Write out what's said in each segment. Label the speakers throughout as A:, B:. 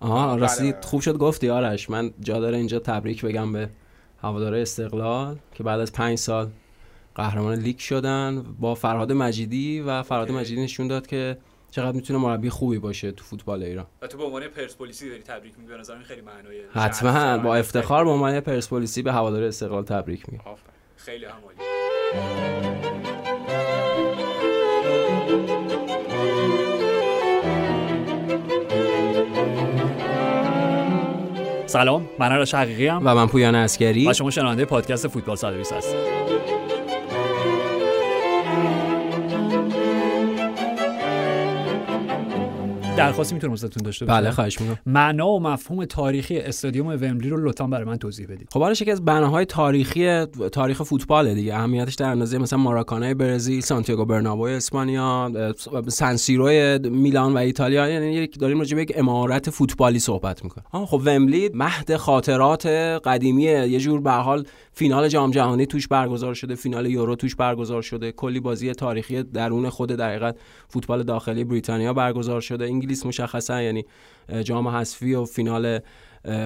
A: آها
B: بله،
A: راستی
B: بله.
A: خوب شد گفتی آرش من جا داره اینجا تبریک بگم به هواداره استقلال که بعد از پنج سال قهرمان لیگ شدن با فرهاد مجیدی و فرهاد. مجیدی نشون داد که چقدر می‌تونه مربی خوبی باشه تو فوتبال ایران
B: و تو به عنوان پرسپولیسی داری تبریک میگی به نظر من خیلی معنای
A: حتما با. افتخار به عنوان پرسپولیسی به هواداره استقلال تبریک میگم.
B: خیلی هم
C: سلام من آرش حقیقی
A: و من پویان عسگری
C: و شما شنونده پادکست فوتبال 120 هستید. درخواستی می‌تونم ازتون داشته باشم.
A: بله خواهش می‌کنم.
C: معنا و مفهوم تاریخی استادیوم ومبلی رو لطفا برای من توضیح بدید.
A: خب آرش یکی از بناهای تاریخی تاریخ فوتباله دیگه. اهمیتش در اندازه مثلا ماراکانای برزیل سانتیاگو برنابو اسپانیا سن سیرو میلان و ایتالیا. یعنی یک داریم راجع به یک امارت فوتبالی صحبت می‌کنیم. آه خب ومبلی مهد خاطرات قدیمیه یه جور به حال فینال جام جهانی توش برگزار شده فینال یورو توش برگزار شده. کلی بازی تاریخی درون خود در حقیقت فوتبال داخلی بریتانیا برگزار شده. انگلیس مشخصا یعنی جام حذفی و فینال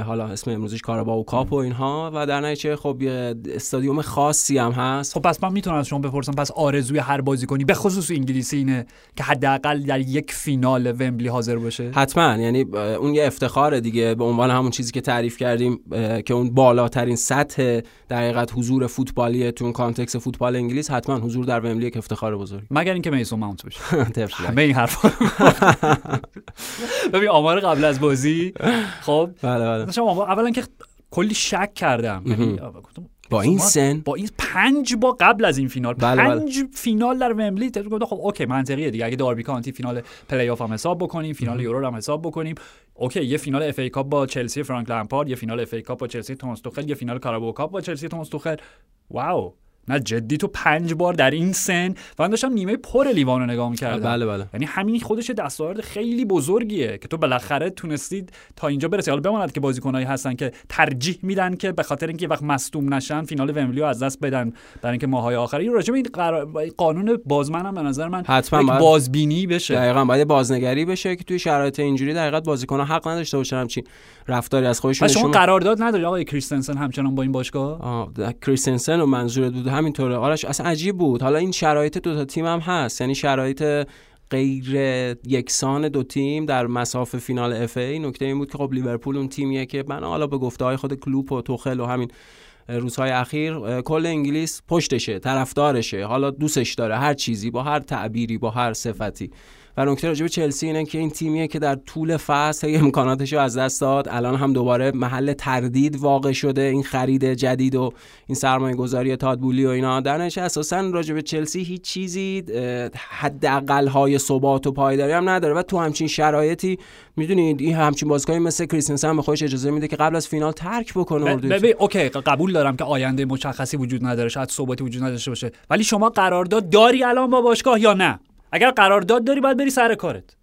A: حالا اسم امروزش کاراباو کاپ و اینها و در نتیجه خب یه استادیوم خاصی هم هست.
C: خب پس من می‌تونم از شما بپرسم پس آرزوی هر بازیکنی به خصوص انگلیسی اینه که حداقل در یک فینال ومبلی حاضر باشه؟
A: حتما یعنی اون یه افتخاره دیگه به عنوان همون چیزی که تعریف کردیم که اون بالاترین سطح در حقیقت حضور فوتبالی تو اون context فوتبال انگلیس حتما حضور در ومبلی یک افتخار بزرگ.
C: مگر اینکه میسون ماونت بشه. همه این حرفا ببین آمار قبل از بازی خب
A: بله
C: داشتم اولا که کلی شک کردم. یعنی
A: با این سن؟
C: با این پنج با قبل از این فینال
A: بله، بله.
C: پنج فینال در ومبلی گفتم خب اوکی منطقیه دیگه. اگه داربی کانتی فینال پلی آف هم حساب بکنیم فینال یورو رو هم حساب بکنیم اوکی یه فینال FA Cup با چلسی فرانک لمپارد یه فینال FA Cup با چلسی توماس توخل یه فینال کاراباو کاپ با چلسی توماس توخل. wow. نه جدی تو پنج بار در این سن و من داشتم نیمه پر لیوان رو نگاه می‌کردم.
A: بله بله.
C: یعنی همین خودش دستاورد خیلی بزرگیه که تو بالاخره تونستی تا اینجا برسی. حالا بماند که بازیکنایی هستن که ترجیح میدن که به خاطر اینکه وقت مصدوم نشن فینال ومبلی رو از دست بدن برای اینکه ماهای آخری راجع به این قرار- قانون بازمن هم به نظر من
A: حتما
C: بازبینی بشه.
A: دقیقا باید بازنگری بشه که توی شرایط اینجوری در حقیقت بازیکن‌ها حق نداشته باشن همچین رفتاری از خودشون
C: شما قرارداد نداری آقای کریستنسن همچنان با این باشگاه؟
A: کریستنسن و منظورت بود همینطوره. آرش اصلا عجیب بود. حالا این شرایط دو تا تیم هم هست. یعنی شرایط غیر یکسان دو تیم در مساف فینال اف ای. نکته این بود که خب لیورپول اون تیمیه که من حالا به گفته های خود کلوپ و توخل و همین روزهای اخیر کل انگلیس پشتشه طرفدارشه. حالا دوستش داره. هر چیزی با هر تعبیری با هر صفتی. و نکته راجع به چلسی اینه که این تیمیه که در طول فصل امکاناتش رو از دست داد الان هم دوباره محل تردید واقع شده این خرید جدید و این سرمایه گذاری تادبولی و اینا. در نتیجه اساسا راجع به چلسی هیچ چیزی حداقل های ثبات و پایداری هم نداره. و تو همچین شرایطی می‌دونید این همچین بازیکنی مثل هم به خودش اجازه میده که قبل از فینال ترک بکنه.
C: ببین okay قبول دارم که آینده مشخصی وجود نداره شاید ثباتی وجود نداشته باشه. ولی شما قرارداد داری الان با باشگاه یا نه؟ اگر قرارداد داری باید بری سر کارت.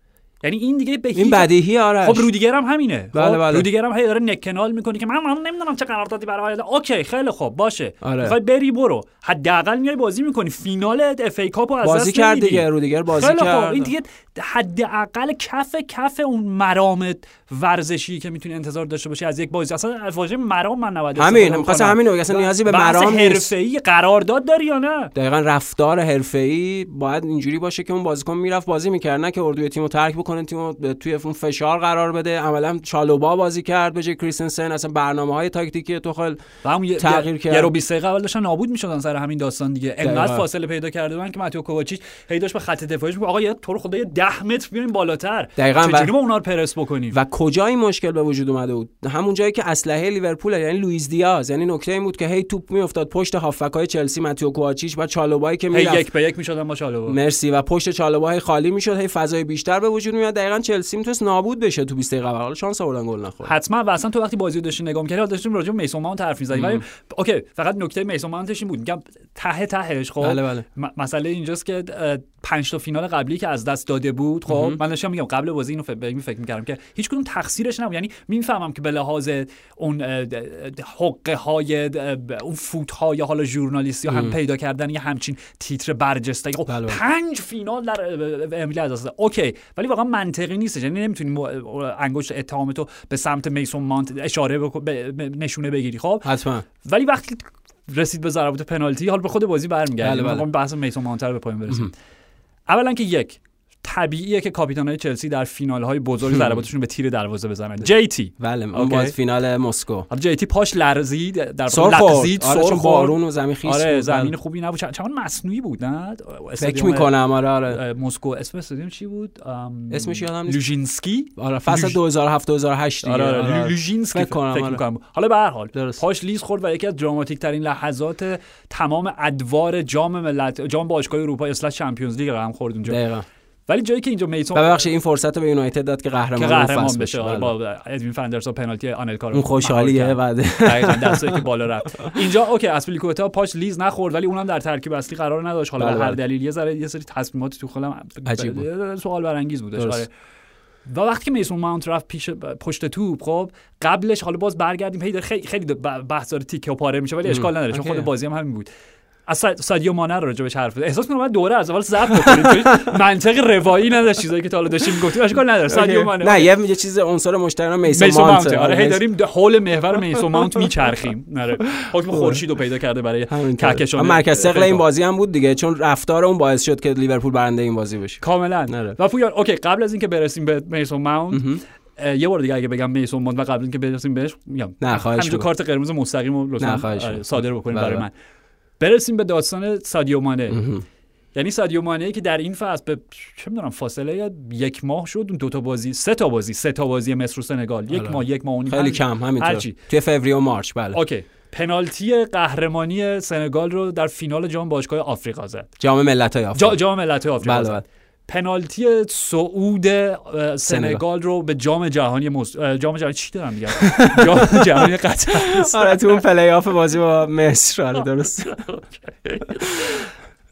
C: یعنی این دیگه به
A: این بدیهی آرش
C: خب رودیگر هم همینه
A: بله،
C: خب
A: بله.
C: رودیگر هم هی داره نک‌نال می‌کنه که من, من نمی‌دونم چه قراردادی برای okay خیلی خوب باشه
A: آره.
C: می‌خوای بری برو حداقل میای بازی می‌کنی فینال FA Cup و از
A: بازی کرد. دیگه رودیگر بازی
C: خیلی
A: کرد
C: خوب این دیگه حداقل کف کف اون مرام ورزشی که می‌تونی انتظار داشته باشی از یک بازی اصلا واژه مرام من نباید
A: همین می‌خواستم. همین. اصلا نیازی به مرام.
C: حرفه‌ای قرارداد داری یا نه
A: دقیقا رفتار حرفه‌ای باید اینجوری باشه که اون بازیکن می‌رفت بازی می‌کرد نه که اردوی تیمو ترک بکنه تیمو به- توی اون فشار قرار بده. عملا چالوبا بازی کرد به جای کریستنسن اصلا برنامه های تاکتیکی توخل
C: و همون یه
A: تغییر کرد.
C: یه رو 20 دقیقه اول داشتن نابود می‌شدن سر همین داستان دیگه. انقدر. فاصله پیدا کرده بودن که ماتیو کوواچیچ هی داشت به خط دفاعیش میگه آقا یه تو رو خدا یه 10 متر بیاین بالاتر.
A: دقیقاً. و-
C: چجوری ما اونا رو پرس بکنیم؟
A: و کجا این مشکل به وجود اومده بود؟ همون جایی که اسلحه لیورپول یعنی لوئیس دیاز. یعنی نکته این بود که هی توپ میافتاد پشت هافکای چلسی ماتیو کوواچیچ و چالوبایی که
C: هی
A: می‌رفت.
C: یک به یک می‌شدن با چالوبا.
A: مرسی. و پشت چالوبا خالی می‌شد. هی فضای بیشتر به وجود میاد دقیقا چلسی می‌تونست نابود بشه تو 20 دقیقه. حالا شانس آوردن گل نخورد.
C: حتما. و اصلا تو وقتی بازی رو داشتی نگاه می‌کردی داشتیم راجع به میسون ماونت حرف می‌زدیم. ولی اوکی فقط نکته میسون ماونتش این بود. میگم ته تهش خب؟
A: بله بله.
C: مسئله اینجاست که پنج تا فینال قبلی که از دست داده بود خب من داشتم میگم قبل بازی اینو فکر فکر می‌کردم که هیچ کدوم تقصیرش نبود. یعنی می‌فهمم که به لحاظ اون حقه های اون فوت های حالا ژورنالیستی هم پیدا کردن یه همچین تیتر برجسته. خب
A: بله.
C: پنج فینال در امیلی از دست. اوکی ولی واقعا منطقی نیست یعنی نمی‌تونی م- انگشت اتهامتو به سمت میسون مانت اشاره بکن- نشونه بگیری خب؟
A: حتما.
C: ولی وقتی رسید به ضربات پنالتی حالا به خود بازی برمیگردیم.
A: بله، بله.
C: بحث میسون مانتر به پایان برسیم. اولا که یک. طبیعیه که کاپیتانای چلسی در فینال های بزرگ ضرباتشون به تیر دروازه بزنن JT
A: بله اون. باز فینال مسکو
C: حالا JT پاش لرزید در
A: سر
C: لغزید
A: آره
C: سر
A: چون. بارون و زمین خیس
C: آره
A: بود.
C: زمین
A: بله.
C: خوبی نبود چند چند مصنوعی بود نه
A: فکر می‌کنم آره آره
C: مسکو اسم استادیوم چی بود
A: اسمش یادم نیست.
C: لوژنیکی
A: آره فصل
C: لوژ-
A: 2007 2008 دیگه
C: آره آره
A: آره.
C: لوژنیکی
A: فکر کنم،
C: فکر
A: آره.
C: می‌کنم. حالا به هر حال. پاش لیز خورد و یکی از دراماتیک ترین لحظات تمام ادوار جام ملت جام باشگاه اروپا اصلا Champions League هم خورد اونجا
A: دقیقاً
C: ولی جایی که اینجا میسون
A: ببخشید این فرصت رو به یونایتد داد که قهرمان
C: که قهرمان بشه
A: بله.
C: با ادوین فن‌درسار پنالتی آنلکا رو
A: اون خوشحالیه. بعد
C: دستایی که بالا رفت اینجا okay آسپیلیکوئتا پاش لیز نخورد ولی اونم در ترکیب اصلی قرار نداشت حالا
A: بله،
C: به هر
A: بله.
C: دلیل یه ذره یه سری تصمیمات تو خودم
A: بود.
C: سوال برانگیز بودش
A: درست.
C: آره و وقتی که میسون ماونت رفت پیش پشت توپ خب قبلش حالا باز برگردیم هی خیلی خیلی بحث داره تیکه و پاره میشه ولی اشکال نداره چون. خود بازی هم همین بود از ساد- سادیو مانه رو راجبش حرف بزنیم. احساس کنم باید دوره از اول ضبط بکنیم. چون منطق روایی نداشت چیزایی که تا حالا داشتیم گفتیم اشکال نداره. سادیو مانه
A: نه یه یه چیز عنصر مشترک میسون ماونت.
C: آره هی داریم د- حول محور میسون ماونت میچرخیم. آره. حکم خورشید رو پیدا کرده برای. کهکشان
A: مرکز ثقل. این بازی هم بود دیگه چون رفتار اون باعث شد که لیورپول برنده این بازی بشه.
C: کاملا.
A: نره.
C: و پویان اوکی قبل از اینکه برسیم به میسون ماونت یه بار دیگه اگه بگم میسون ماونت و قبل اینکه برسیم بهش میگم.
A: نه، می‌کنم.
C: کارت قرمز مستقیم رو آره،
A: می‌کنم.
C: صادر بکنیم
A: بله،
C: برای
A: بله.
C: من. برسیم به داستان سادیو مانه. یعنی سادیو مانه که در این فصل به چه می‌دونم فاصله یا یک ماه شد اون دو تا بازی سه تا بازی سه تا بازی مصر و سنگال. یک
A: آره.
C: ماه یک ماه و نیم.
A: خیلی کم همینطور. توی فوریه و مارچ بله.
C: اوکی. پنالتی قهرمانی سنگال رو در فینال جام باشگاه آفریقا زد.
A: جام ملت‌های آفریقا.
C: جام ملت‌های آفریقا
A: بله. بله.
C: پنالتی صعود سنگال. رو به جام جهانی. اه، جام جهانی چی دارم میگم؟ جام جهانی قطر.
A: آره تو اون پلی آف بازی با مصر آره درست.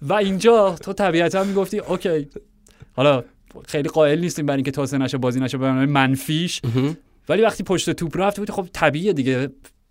C: و اینجا تو طبیعتا می‌گفتی okay. حالا خیلی قائل نیستیم برای اینکه توسعه نشه بازی نشه به منفیش. ولی وقتی پشت توپ رفت بودی خب طبیعیه دیگه.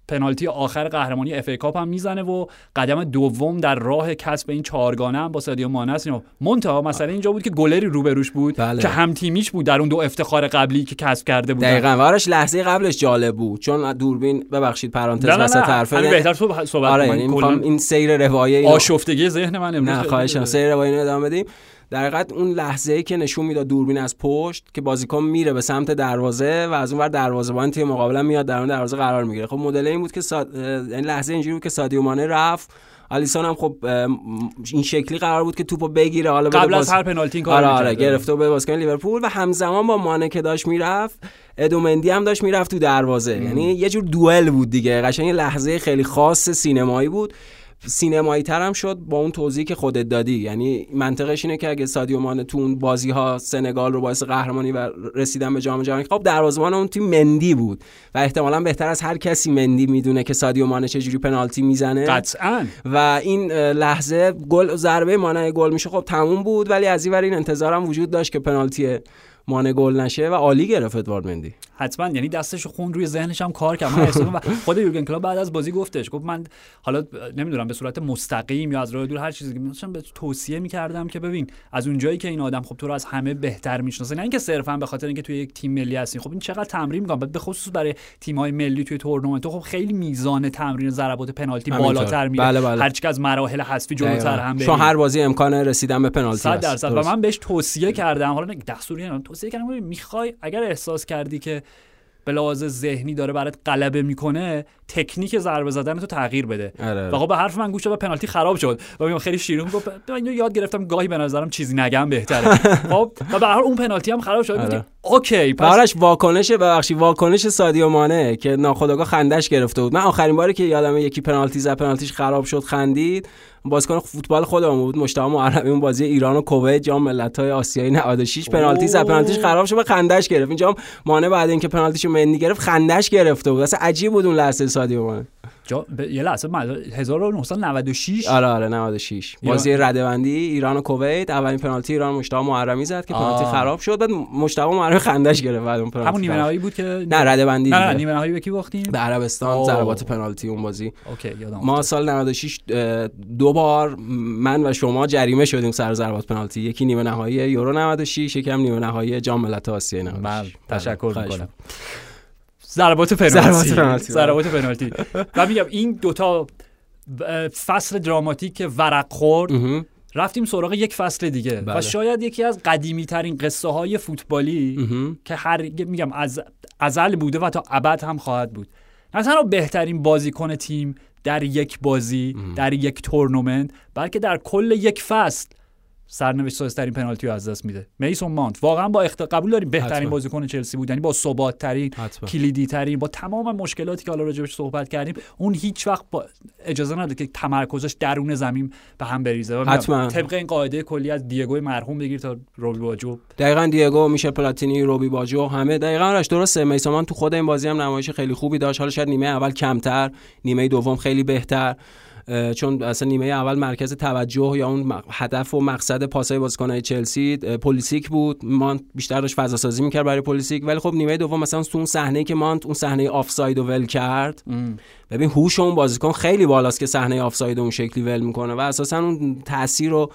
C: پنالتی آخر قهرمانی FA Cup هم می‌زنه و قدم دوم در راه کسب این چهارگانه هم با سادیو مانه است. منتها مسئله اینجا بود که گلری روبروش بود
A: بله.
C: که هم تیمیش بود در اون دو افتخار قبلی که کسب کرده بود
A: دقیقاً. و آرش لحظه قبلش جالب بود. چون دوربین ببخشید پرانتز
C: نه نه
A: وسط
C: نه.
A: حرفه.
C: بهتر صحبت
A: آره.
C: من
A: یعنی این سیر روایه
C: آشفتگی ذهن من امروز
A: نه خواهشم سیر روایی رو ادامه بدیم. در حقیقت اون لحظه ای که نشون می‌داد دوربین از پشت که بازیکن میره به سمت دروازه و از اون ور دروازه‌بان تیم مقابل میاد در اون دروازه قرار می‌گیره. خب مدل این بود که ساد... اه، یعنی لحظه اینجوری بود که سادیو مانه رفت. آلیسون هم خب این شکلی قرار بود که توپو بگیره حالا
C: قبل از
A: باز-
C: هر پنالتی این کار
A: آره آره گرفته به بازیکن لیورپول و همزمان با مانه که داشت می‌رفت ادومندی هم داشت می‌رفت تو دروازه. یعنی یه جور دوئل بود دیگه. قشنگ لحظه خیلی خاص سینمایی بود. سینمایی تر هم شد با اون توضیحی که خودت دادی. یعنی منطقش اینه که اگه سادیو مانه تو اون بازی ها سنگال رو باعث قهرمانی و رسیدن به جام جهانی خب دروازه‌بان اون تیم مندی بود و احتمالا بهتر از هر کسی مندی می‌دونه که سادیو مانه چه جوری پنالتی می‌زنه.
C: قطعا.
A: و این لحظه گل ضربه مانع گل میشه خب تموم بود. ولی از این ور این انتظارم وجود داشت که پنالتی مانع گل نشه و عالی گرفت ادوارد مندی.
C: حتما یعنی دستش خون روی ذهنش هم کار کرد. من و خود یورگن کلوپ بعد از بازی گفتش. گفت من حالا نمی‌دونم به صورت مستقیم یا از راه دور هر چیزی که مثلا به توصیه می‌کردم که ببین از اون جایی که این آدم خب تو رو از همه بهتر می‌شناسه. نه اینکه صرفا به خاطر اینکه توی یک تیم ملی هستی. خب این چقدر تمرین می‌کنم به خصوص برای تیم های ملی توی تورنمنت. خب خیلی میزان تمرین ضربات پنالتی. بالاتر میره.
A: بله، بله.
C: هرچی از مراحل حذفی جلوتر هم
A: چون. هر بازی امکان رسیدن به پنالتی
C: صد
A: هست.
C: درصد. و. من بهش توصیه کردم. حالا دستوری نه توصیه کردم می‌خوای اگر احساس کردی که به لحاظ ذهنی داره برات غلبه می‌کنه تکنیک ضربه زدن تو تغییر بده.
A: آره.
C: و خب به حرف من گوش و پنالتی خراب شد. و میگم خیلی شیرین گفت من اینو یاد گرفتم گاهی به نظرم چیزی نگم بهتره. خب و به هر اون پنالتی هم خراب شد.
A: آره.
C: okay پس
A: آرش واکنش ببخشید واکنش سادیو مانه که ناخودآگاه خندش گرفته بود. من آخرین باری که یادم یکی پنالتی زد پنالتیش خراب شد خندید. بازیکن فوتبال خودمون بود مشتاق محرمی اون بازی ایران و کویت جام ملت‌های آسیایی 96 پنالتی زد. پنالتیش خراب شد و خندش گرفت. اینجا مانه بعد اینکه پنالتیشو مندی گرفت خندش گرفته بود. اصلا عجیب بود اون لحظه سادیو مانه.
C: جا... ب... یه لحظه من 1996
A: آره آره 96 بازی رده‌بندی ایران و کویت. اولین پنالتی ایران مشتاق محرمی زد که پنالتی
C: آه.
A: خراب شد. بعد مشتاق محرمی خندش گرفت بعد اون پنالتی
C: همون نیمه نهایی بود که
A: نه رده‌بندی
C: نه نه
A: دیگه.
C: نیمه نهایی به کی باختیم؟
A: به عربستان. ضربات پنالتی اون بازی.
C: okay یادم
A: ما. سال 96 اه، دو بار من و شما جریمه شدیم سر ضربات پنالتی. یکی نیمه نهایی یورو 96 یکم نیمه نهایی جام ملت‌های آسیا 96
C: بله تشکر می‌کنم. ضربات پنالتی
A: ضربات پنالتی، بله.
C: و میگم این دوتا فصل دراماتیک ورق خورد. رفتیم سراغ یک فصل دیگه
A: بله.
C: و شاید یکی از قدیمی ترین قصه های فوتبالی. که هر میگم از ازل بوده و تا ابد هم خواهد بود نه تنها بهترین بازیکن تیم در یک بازی در یک تورنمنت بلکه در کل یک فصل سرنوشت سازترین پنالتی رو از دست میده. میسون مانت. واقعا با اخت... قبول داریم بهترین. بازیکن چلسی بود. یعنی با ثبات ترین. کلیدی ترین با تمام مشکلاتی که حالا راجبش صحبت کردیم اون هیچ وقت با اجازه نداد که تمرکزش درون زمین به هم بریزه.
A: حتما.
C: طبق این قاعده کلی از دیگو مرحوم بگیر تا روبی باجو.
A: دقیقا دیگو میشه پلاتینی روبی باجو همه. دقیقا آرش درسته. میسامان تو خود این بازی هم نمایش خیلی خوبی داشت. حالا شاید نیمه اول کمتر نیمه دوم خیلی بهتر. چون اصلا نیمه اول مرکز توجه یا اون هدف و مقصد پاسای بازیکن‌های چلسی اه، پولیسیک بود. مانت بیشتر داشت فضا سازی می‌کرد برای پولیسیک. ولی خب نیمه دوم مثلا اون صحنه که مانت اون صحنه آفساید رو ول کرد. ببین هوش اون بازیکن خیلی بالاست که صحنه آفساید اون شکلی ول می‌کنه و اساسا اون تاثیر و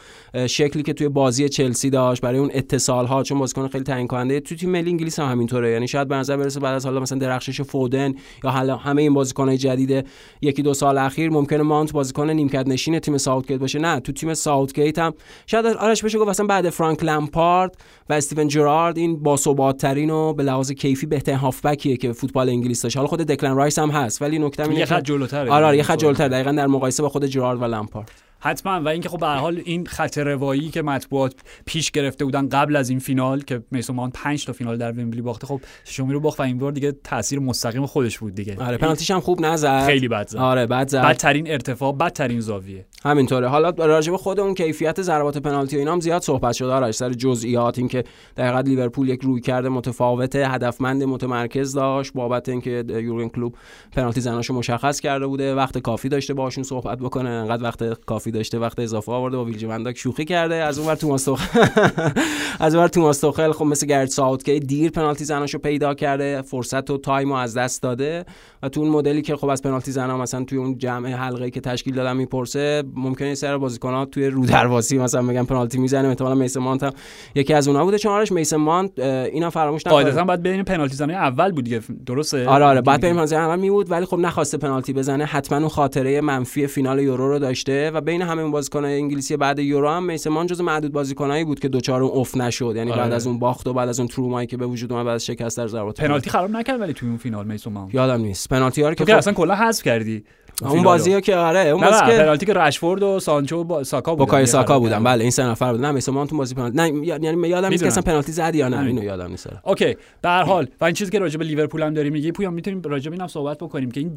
A: شکلی که توی بازی چلسی داشت برای اون اتصال ها چون بازیکن خیلی تعیین کننده تو تیم ملی انگلیس هم همینطوره. یعنی شاید به نظر برسه بعد از حالا مثلا درخشش فودن یا حالا همه این بازیکن‌های جدید یکی دو سال اخیر ممکنه مانت بازیکن نیمکت نشین تیم ساوتگیت باشه. نه تو تیم ساوتگیت هم شاید آرش بشه گفت مثلا بعد فرانک لمپارد و استیون جرارد این باثبات ترین و به لحاظ کیفی بهترین هافبکیه که فوتبال انگلیس داشت. حالا خود دکلن رایس هم هست ولی نکته
C: یه خط جلوتره
A: آره آره یه خط جلوتر دقیقا در مقایسه با خود جرارد و لمپارد.
C: حتما. و اینکه خب به هر حال این خط روایی که مطبوعات پیش گرفته بودن قبل از این فینال که میسون مانت 5 تا فینال در ومبلی باخته خب شومی رو باخت و این بار دیگه تاثیر مستقیم خودش بود دیگه.
A: آره پنالتیش هم خوب نزد.
C: خیلی بد زد.
A: آره بد زد.
C: بدترین ارتفاع بدترین زاویه.
A: همینطوره. حالا راجع به خود اون کیفیت ضربات پنالتی و اینا هم زیاد صحبت شده. آرش سر جزئیات اینکه دقیقاً لیورپول یک رویکرد متفاوت هدفمند متمرکز داشت بابت اینکه یورگن کلوپ پنالتی زناشو مشخص کرده بوده. وقت کافی داشته باشون صحبت بکنه. انقدر وقت کافی داشته وقت اضافه آورده با ویرجیل ون‌دایک شوخی کرده. از اونور توماس از اونور توماس توخل خب مثل گرت ساوتگیت دیر پنالتی زناشو پیدا کرده. فرصت و time رو از دست داده. و تو اون مدلی که خب از پنالتی زنا مثلا توی اون جمع حلقه که تشکیل دادن می‌پرسه ممکنه سر بازیکن‌ها توی رو درواسی مثلا بگن پنالتی می‌زنه. احتمالاً میسن مانت هم یکی از اونها بوده. چون آرش میسن مانت اینا فراموش نکنه.
C: قاعدتا باید بین پنالتی زنای اول بود دیگه. درسته؟
A: آره آره. بعد بریم پنالتی اول می بود ولی خب نخواسته پنالتی بزنه. حتما اون خاطره منفی فینال یورو رو داشته. و بین همه اون بازیکن‌های انگلیسی بعد یورو هم میسن مانت جز معدود بازیکنایی بود که دوچار اون اف نشد. یعنی
C: آره.
A: بعد از اون باخت و بعد از اون ترومایی که به وجود اومد بعد از شکست در ضربات
C: پنالتی خراب نکرد ولی توی اون فینال میسون ماونت
A: یادم نیست. پنالتی ها رو که خب
C: اصلا کلا حذف کردی.
A: اون بازی ها که آره اون بازی که
C: پنالتی که رشفورد و سانچو با ساکا بودن یه
A: ساکا بودن. بله این سه نفر بودن نه مثلا من تو بازی پنالتی نه یعنی یادم نیست که. اصلا پنالتی زد یا نه. اینو یادم نیست آره.
C: اوکی به هر حال و این چیزی که راجع به لیورپول هم داریم میگی پویان می‌تونیم راجع به اینم صحبت بکنیم که این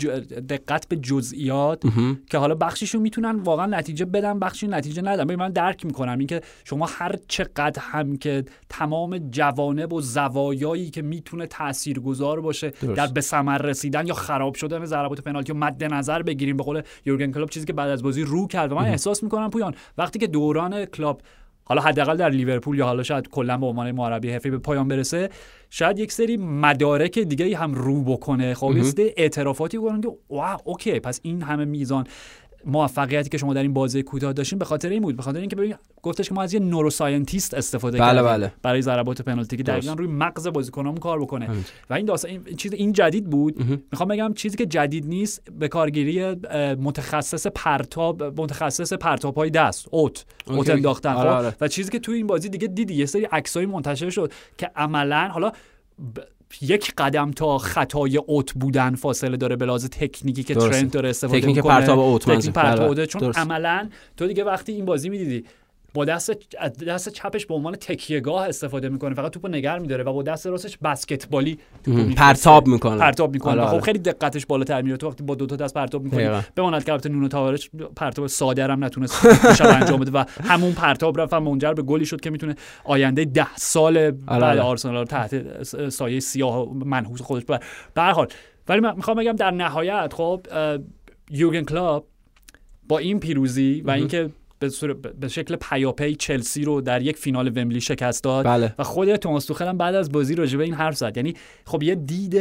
C: دقت به جزئیات. که حالا بخشیشون می‌تونن واقعا نتیجه بدن بخشی نتیجه ندن من درک می‌کنم اینکه شما هر چقدر هم که تمام جوانب و زوایایی که می‌تونه تاثیرگذار باشه. در به ثمر رسیدن یا خراب شدن ضربات پنالتی رو مد نظر بگیریم. به قول یورگن کلوپ چیزی که بعد از بازی رو کرد و من احساس می‌کنم پویان وقتی که دوران کلوپ حالا حداقل در لیورپول یا حالا شاید کلا به عنوان مربی حرفه‌ای به پایان برسه شاید یک سری مدارک دیگه هم رو بکنه. خب اعترافاتی بکنن که wow okay پس این همه میزان موفقیتی که شما در این بازی کوتاه داشتین به خاطر این بود به خاطر اینکه ببین گفتش که ما از یه neuroscientist استفاده
A: بله،
C: کردیم
A: بله.
C: برای ضربات پنالتی که. دقیقا روی مغز بازیکنامون کار بکنه
A: همینطور.
C: و این داستان این چیز این جدید بود می‌خوام بگم چیزی که جدید نیست به کارگیری متخصص پرتاب متخصص پرتاب های دست اوت اوت
A: اوکی.
C: انداختن
A: آره،؟ آره.
C: و چیزی که توی این بازی دیگه دیدی یه سری عکسای منتشر شد که عملا حالا ب- یک قدم تا خطای اوت بودن فاصله داره به لحاظ تکنیکی که
A: درسته.
C: ترنت داره استفاده
A: تکنیک
C: می‌کنه
A: پرتاب اوت
C: تکنیک. پرتاب اوته چون
A: درست.
C: عملا تو دیگه وقتی این بازی می‌دیدی با دست دست چپش به عنوان تکیهگاه استفاده می‌کنه فقط توپو نگر میداره و با دست راستش بسکتبالی توپو.
A: پرتاب می‌کنه
C: پرتاب می‌کنه
A: آره،
C: خب
A: آره.
C: خیلی دقتش بالاتر میره تو وقتی با دو تا دست پرتاب می‌کنی. بماند که البته نونو تاورش پرتاب ساده هم نتونست شب انجام بده و همون پرتاب رفت و منجر به گلی شد که می‌تونه آینده ده سال بعد
A: آره.
C: آرسنال رو تحت سایه سیاه منحوس خودش بر به حال ولی من می‌خوام بگم در نهایت خب اه، یورگن کلاب با این پیروزی و اینکه به, شکل پیاپی چلسی رو در یک فینال ومبلی شکست داد
A: بله.
C: و خود توماس توخل هم بعد از بازی راجع به این حرف زد. یعنی خب یه دید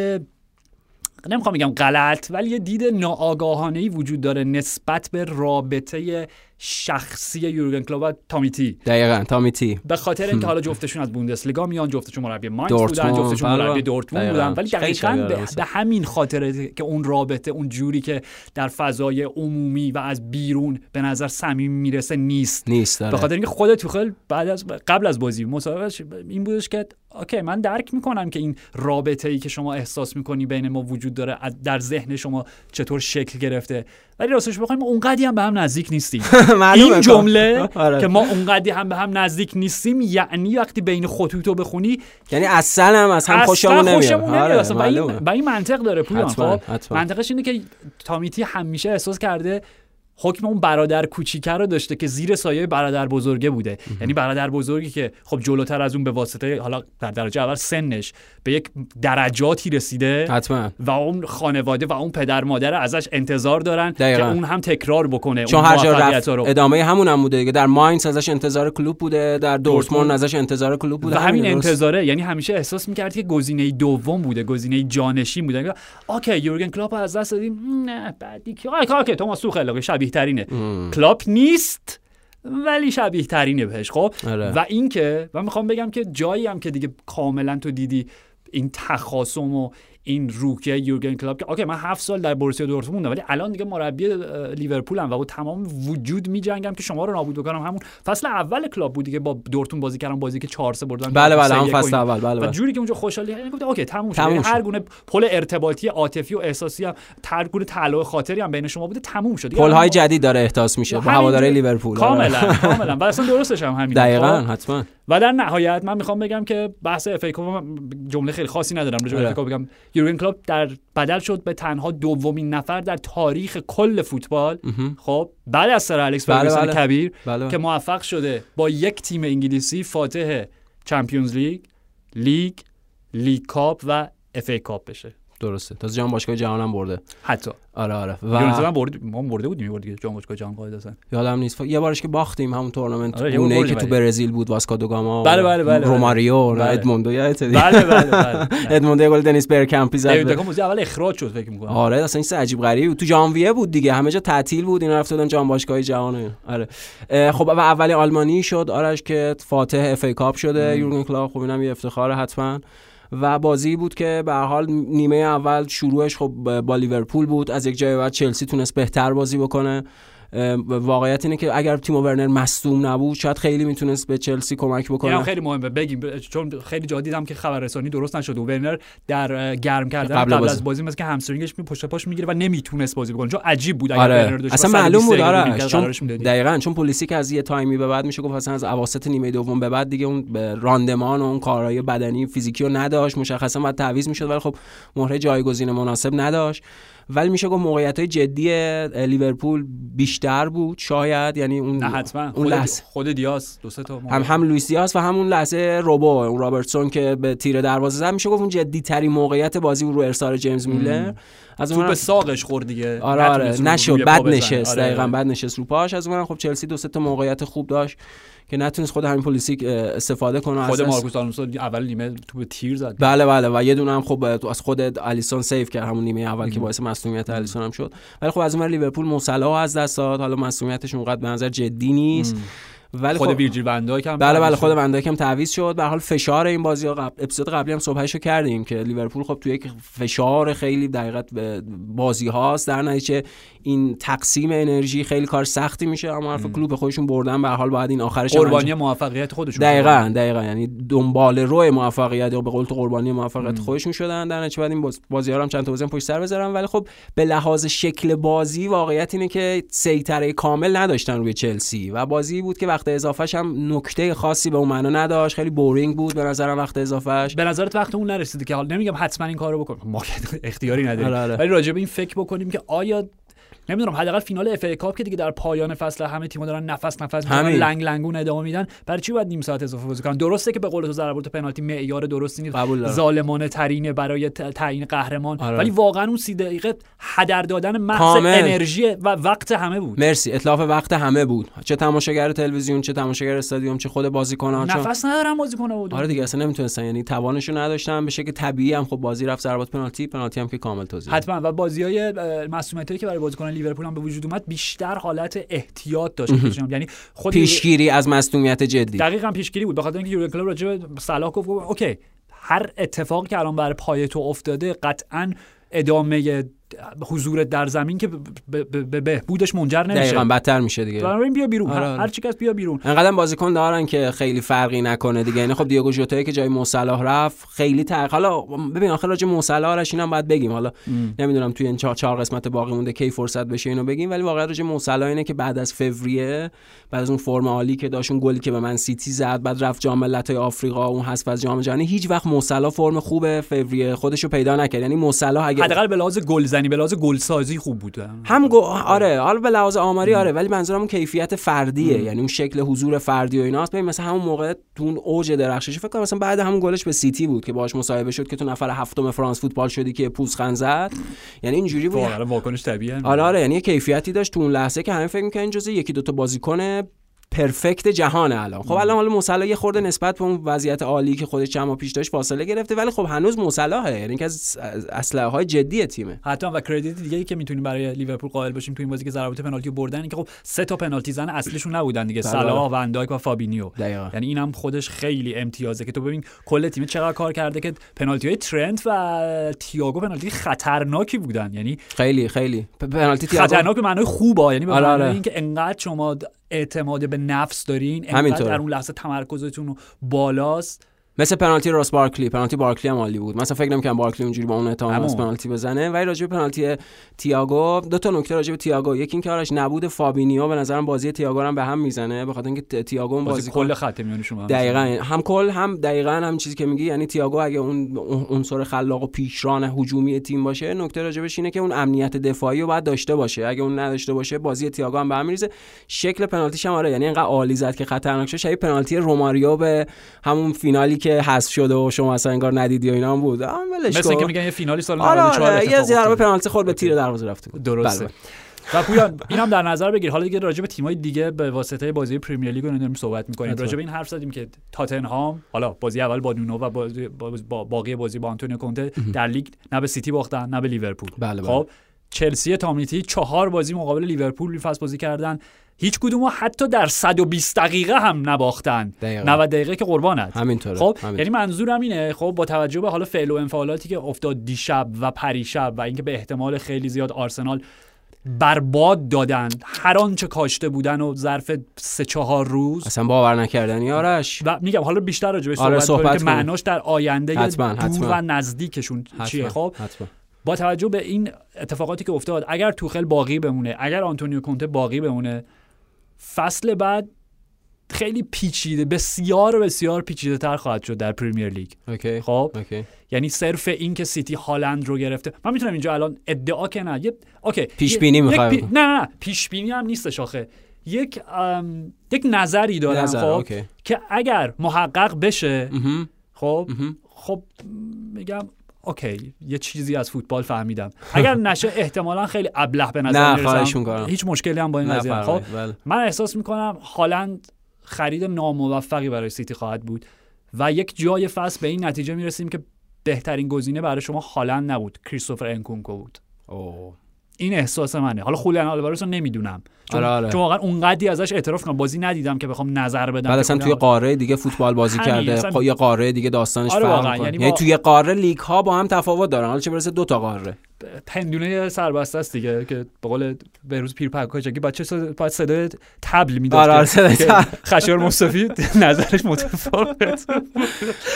C: نمی‌خوام بگم غلط ولی یه دید ناآگاهانه ای وجود داره نسبت به رابطه شخصی یورگن کلوپ و تامیتی
A: دقیقا تامیتی
C: به خاطر اینکه حالا جفتشون از بوندسلیگا میان جفتشون مربی ماینز
A: دورتموند،
C: بودن جفتشون
A: بله.
C: مربی دورتموند
A: دقیقاً.
C: بودن. ولی دقیقا به. به همین خاطره که اون رابطه اون جوری که در فضای عمومی و از بیرون به نظر صمیمی می‌رسه نیست.
A: نیست داره
C: به خاطر اینکه خود توخل بعد از قبل از بازی مصاحبهش این بودش که اوکی من درک می‌کنم که این رابطه ای که شما احساس می‌کنی بین ما وجود داره در ذهن شما چطور شکل گرفته. ولی راستش بخوایم اونقدی هم به هم نزدیک نیستیم. این جمله
A: آره.
C: که ما اونقدی هم به هم نزدیک نیستیم یعنی وقتی بین خطوط رو بخونی
A: یعنی اصلا هم از هم خوشمون نمیاد آره،.
C: و این, منطق داره پویان خب. منطقش اینه که تامیتی همیشه احساس کرده حکم اون برادر کوچیکه رو داشته که زیر سایه برادر بزرگه بوده. یعنی برادر بزرگی که خب جلوتر از اون به واسطه حالا در درجه اول سنش به یک درجاتی رسیده
A: حتما.
C: و اون خانواده و اون پدر مادر ازش انتظار دارن
A: دقیقاً.
C: که اون هم تکرار بکنه
A: چون
C: اون
A: هر جا رفت
C: رو.
A: ادامه همون هم بوده دیگه. در ماینز ازش انتظار کلوپ بوده در دورتموند. ازش انتظار کلوپ بوده.
C: و همین
A: درست.
C: انتظاره. یعنی همیشه احساس می‌کرد که گزینه دوم بوده گزینه جانشین بوده. okay یورگن کلوپ از دست دادیم نه بعدی که okay okay توماس توخل شبیه ترینه کلوپ نیست ولی شبیه ترینه بهش خب؟
A: آره.
C: و اینکه من می‌خوام بگم که جایی هم که دیگه کاملا تو دیدی این تخاصم و این رو که یورگن کلوپ که okay من هفت سال در بورسیا دورتموند بودم ولی الان دیگه مربی اه، لیورپول هم و با تمام وجود میجنگم که شما رو نابود بکنم همون فصل اول کلوپ بودی که با دورتموند بازی کردم بازی که 4 3 بردن
A: بله بله همون
C: و
A: فصل. اول بله
C: و
A: بله.
C: جوری که اونجا خوشحالی یعنی گفتم okay تموم شد. یعنی هر. گونه پل ارتباطی عاطفی و احساسی هم هر گونه تعلق خاطری هم بین شما بوده تموم شد. دیگه
A: پل های جدید داره احساس میشه با
C: جو-
A: لیورپول. آره.
C: کاملا کاملا. و اصلا درستش هم همین
A: دقیقاً حتما.
C: و در نهایت من می‌خوام بگم که بحث اف ای جمله خیلی خاصی ندارم راجع به
A: آره.
C: اف بگم. یورگن کلوپ بدل شد به تنها دومین نفر در تاریخ کل فوتبال. خب بعد از سر الکس
A: بله،
C: فرگوسن
A: بله.
C: کبیر
A: بله.
C: که موفق شده با یک تیم انگلیسی فاتح چمپیونز لیگ لیگ لیگ کاپ و اف ای کاپ بشه.
A: درسته. تازه جام باشگاه جهان هم برده.
C: حتی.
A: آره آره.
C: یونایتد
A: و
C: هم برد ما برده بودیم یه دیگه جام باشگاه جهان قاعدتا
A: یادم نیست. یه بارش که باختیم همون تورنمنت.
C: آره،
A: ای که تو. برزیل بود واسکو دو گاما
C: بله، بله، بله، بله.
A: روماریو
C: بله.
A: ادموندو یادته دیگه؟
C: بله بله بله.
A: ادموندو گل دنیس برکمپی زد.
C: دیوید اول اخراج شد فکر می‌کنم.
A: آره اصلا این عجیب غریبی بود. تو ژانویه بود دیگه. همه جا تعطیل بود اینا رفته بودن جام باشگاه جهان. آره. خب و اولین آلمانی شد آرش که فاتح اف ای کاپ شده. یورگن کلوپ خب اینم یه افتخاره حتما. و بازی بود که به هر حال نیمه اول شروعش خب با لیورپول بود. از یک جای بعد چلسی تونست بهتر بازی بکنه. واقعیت اینه که اگر تیمو ورنر مصدوم نبود شاید خیلی می‌تونست به چلسی کمک بکنه.
C: خیلی مهمه. بگیم چون خیلی جا دیدم که خبررسانی درست نشده و ورنر در گرم کردن
A: قبل.
C: از بازی. مثل که همسترینگش می پشت پاش می‌گیره و نمی‌تونست بازی بکنه. چون عجیب بود اگر
A: آره.
C: داشت.
A: اصلا
C: با 120
A: معلوم بود آره. چون. دقیقا چون پلیسی که از یه تایمی به بعد میشه گفت اصلا از اواسط نیمه دوم به بعد دیگه اون به راندمان و اون کارهای بدنی فیزیکی رو نداشت. مشخصا باید تعویض می‌شد ولی خب مهره جایگزین مناسب نداشت. ولی میشه گفت موقعیت های جدی لیورپول بیشتر بود شاید یعنی اون
C: نه حتما.
A: اون
C: خود,
A: لحظه.
C: خود دیاز دو سه تا
A: هم هم لوئیس دیاز و همون لحظه رابو اون رابرتسون که به تیر دروازه زد. میشه گفت اون جدی ترین موقعیت بازی رو ارسال جیمز میلنر. از اون
C: به ساقش خورد دیگه.
A: آره آره. نشد. بد. نشست.
C: آره،
A: دقیقا. بد نشست رو پاش. از اون خب چلسی دو سه تا موقعیت خوب داشت. که نتونست خود همین پولیسیک استفاده کنه
C: خود. مارکوس آلونسو اول نیمه توپ تیر زد.
A: بله بله و یه دونه هم خب از خود الیسون سیو کرد همون نیمه اول که باعث مصدومیت الیسون هم شد. ولی خب از اون ور لیورپول صلاح رو از دست داد. حالا مصدومیتش اونقدر به نظر جدی نیست. ولی
C: خود
A: خب
C: ویرجیل هم
A: بله بله خود. وندایک هم تعویض شد. به حال فشار این بازی ها قبل اپیزود قبلی هم صحبتشو کردیم که لیورپول خب تو یک فشار خیلی دقیقت بازی هاست. در نتیجه این تقسیم انرژی خیلی کار سختی میشه اما حرف کلوب خودشون بردن به حال باید این آخرش
C: قربانی
A: انجام-
C: موفقیت خودشون
A: دقیقا دقیقا. یعنی دنبال روی موفقیت یا به قول تو قربانی موفقیت خودشون شدن در نتیجه بعد این بازی ها هم چند تا بازی پشت سر بذارن. ولی خب به لحاظ شکل بازی واقعیت اینه که سیطره کامل نداشتن روی چلسی و بازی بود که وقت اضافهش هم نکته خاصی به اون معنا نداشت. خیلی بورینگ بود به نظرم وقت اضافهش
C: به نظرت وقت اون نرسیده که حالا نمیگم حتما این کارو بکنیم. ما اختیاری نداریم.
A: آره، آره.
C: ولی راجع به این فکر بکنیم که آیا نمی‌دونم حداقل فینال اف ای کاپ که دیگه در پایان فصل همه تیم‌ها دارن نفس نفس
A: همین.
C: لنگ لنگون ادامه میدن. برای چی باید نیم ساعت اضافه بازی کنن؟ درسته که به قول تو ضربات پنالتی معیار درستی نیست. ظالمانه ترینه برای تعیین قهرمان.
A: آره.
C: ولی واقعا اون سی دقیقه هدر دادن محض. انرژی و وقت همه بود.
A: مرسی. اتلاف وقت همه بود. چه تماشاگر تلویزیون چه تماشاگر استادیوم چه خود بازیکن‌ها چون
C: نفس ندارن بازیکن بود.
A: آره دیگه اصلا نمی‌تونستن. یعنی توانشو نداشتن. به شکل طبیعی هم خب بازی رفت ضربات پنالتی پنالتی هم که کامل توزیع
C: حتما. و بازی های مسئولیتی که برای بازیکن لیورپول هم به وجود اومد بیشتر حالت احتیاط داشت. یعنی خود
A: پیشگیری از مصدومیت جدی.
C: دقیقا پیشگیری بود. به خاطر اینکه یورگن کلوپ راجع به صلاح گفت اوکی هر اتفاقی که الان برای پای تو افتاده قطعا ادامه حضور در زمین که به به- به بهبودش منجر نمیشه.
A: دقیقاً بدتر میشه دیگه.
C: بنابراین بیا بیرون.
A: آره،
C: هر-
A: آره.
C: هر چی هست بیا بیرون.
A: انقدر بازیکن دارن که خیلی فرقی نکنه دیگه. یعنی خب دیگو ژوتایی که جای موصلاح رفت خیلی تق حالا ببین آخر راجع موصلاح آرش اینم باید بگیم. حالا نمی‌دونم توی این چهار, چهار قسمت باقی مونده کی فرصت بشه اینو بگیم ولی واقعا راجع موصلاح اینه که بعد از فوریه بعد از اون فرم عالی که داشت اون گلی که به من سیتی زد بعد رفت جام ملت‌های آفریقا اون حذف از جام جهانی هیچ وقت موصلاح فرم خوب فوریه خودشو پیدا نکرد. یعنی موصلاح اگه
C: حداقل به لحاظ گلزنی به لحاظ گلسازی خوب بود
A: هم گو... آره حالا به لحاظ آماری آره ولی منظورم اون کیفیت فردیه. یعنی اون شکل حضور فردی و ایناست. ببین مثلا همون موقع تو اون اوج درخشش فکر کنم مثلا بعد همون گلش به سیتی بود که باهاش مصاحبه شد که تو نفر هفتم فرانس فوتبال شدی که پوزخند زد. یعنی اینجوری بود.
C: واقعا واکنش طبیعیه.
A: آره آره یعنی کیفیتی داشت تو اون لحظه که همه فکر می‌کنن جزء یکی دو تا بازیکن پرفکت جهان الان. خب الان حالا مصلا یه خورده نسبت به اون وضعیت عالی که خودش چند ماه پیش داشت فاصله گرفته ولی خب هنوز مصلاحه یعنی که از اسلحه های جدی تیمه.
C: حتما و credit دیگه ای که می‌تونیم برای لیورپول قائل باشیم تو این بازی که ضربات پنالتی بردن که خب سه تا پنالتی زن اصلیشون نبودن دیگه
A: بله.
C: صلاح و ون‌دایک و فابینیو.
A: دقیقاً.
C: یعنی اینم خودش خیلی امتیازه که تو ببین کل تیم چقدر کار کرده که پنالتی های ترنت و تییاگو پنالتی خطرناکی بودن. یعنی
A: خیلی خیلی. پنالتی تییاگو
C: خطرناک به معنای خوبا یعنی به
A: آره،
C: معنای
A: آره.
C: اینکه انقدر شما اعتماد به نفس دارین انقدر
A: همینطوره.
C: در اون لحظه تمرکزتون بالاست
A: مثل پنالتی راس بارکلی. پنالتی بارکلی هم عالی بود. مثلا فکر نمی‌کنم بارکلی اونجوری با اون
C: همون.
A: از پنالتی بزنه. ولی راجع به پنالتی تییاگو دو تا نکته راجع به تییاگو یکی اینکه آرش نبود فابینیو به نظرم بازی تییاگو هم به هم می‌زنه. به خاطر اینکه تییاگو
C: بازی
A: بازیکن
C: کل خط میانشون هم
A: دقیقا. هم کل هم دقیقا هم چیزی که میگی. یعنی تییاگو اگه اون اون عنصر خلاق و پیشران هجومی تیم باشه نکته راجبش اینه که اون امنیت دفاعی رو باید داشته باشه. اگه اون نداشته باشه بازی تییاگو هم به هم میریزه. شکل پنالتیش هم آره. یعنی اینقدر عالی زد که خطرناک شد. شبیه پنالتی روماریو به همون فینالی که حذف شده و شما اصلا انگار ندیدی و اینا هم بود
C: مثل. اینکه میگن یه فینالی سال
A: آره
C: 94
A: آره یه
C: اتفاق
A: ضربه. پنالتی خورد به تیر دروازه رفته.
C: درسته
A: بله.
C: و پویان اینم در نظر بگیر حالا دیگه راجع به تیم‌های دیگه به واسطه بازی پریمیر لیگ رو داریم صحبت می‌کنیم. راجع به این حرف زدیم که تاتنهام حالا بازی اول با نونو و بازی با با- باقی بازی با آنتونیو کونته در لیگ نه به سیتی باختن نه به لیورپول
A: بله، بله.
C: خب چلسی تامیتی چهار بازی مقابل لیورپول فصل بازی کردن هیچ کدوم حتی در 120 دقیقه هم نباختن
A: دقیقاً.
C: 90 دقیقه که قربانت
A: همینطوره
C: خب
A: همینطوره.
C: یعنی منظورم اینه خب با توجه به حالا فعل و انفعالاتی که افتاد دیشب و پریشب و اینکه به احتمال خیلی زیاد آرسنال برباد دادن هر آنچه کاشته بودن و ظرف سه چهار روز
A: اصلا باور نکردنی آرش
C: و میگم حالا بیشتر راجع بهش
A: آره،
C: صحبت,
A: صحبت
C: که. معناش در آینده
A: حتما،
C: دور
A: حتما.
C: و نزدیکشون چیه
A: حتما،
C: خب
A: حتما.
C: با توجه به این اتفاقاتی که افتاد اگر توخل باقی بمونه اگر آنتونیو کونته باقی بمونه فصل بعد خیلی پیچیده بسیار بسیار پیچیده تر خواهد شد در پریمیر لیگ
A: اوکی
C: خب
A: اوکی
C: یعنی صرف این که سیتی هالند رو گرفته من می‌تونم اینجا الان ادعا که نه یه اوکی
A: پیش بینی
C: پی-. نه نه نه پیش بینی هم نیستش آخه یک ام، یک نظری دارم
A: نظر،
C: خب
A: اوکی.
C: که اگر محقق بشه. خب. خب میگم اوکی یه چیزی از فوتبال فهمیدم اگر نشه احتمالا خیلی ابله به نظر می‌رسم. هیچ مشکلی هم با این قضیه خب
A: بله.
C: من احساس می‌کنم هالند خرید ناموفقی برای سیتی خواهد بود و یک جای فصل به این نتیجه می‌رسیم که بهترین گزینه برای شما هالند نبود کریستوفر انکونکو بود
A: اوه.
C: این احساس منه. حالا خولیان آلوارز رو نمی‌دونم. چون,
A: آره، آره.
C: چون واقعا اونقدی ازش اعتراف کنم. بازی ندیدم که بخوام نظر بدم
A: بعد اصلا توی قاره دیگه فوتبال بازی کرده.
C: اصلا-
A: خب یه قاره دیگه داستانش
C: آره
A: فرق.
C: یعنی
A: یعنی
C: با-
A: توی قاره لیگ ها با هم تفاوت دارن. حالا چه برسه دو تا قاره.
C: پندونه سربسته است دیگه که به قول بهروز پیرپکاجگی باید چه صدا- باید صدای تبل می‌داد
A: آره، آره،.
C: خشایار مصطفی نظرش متفاوت.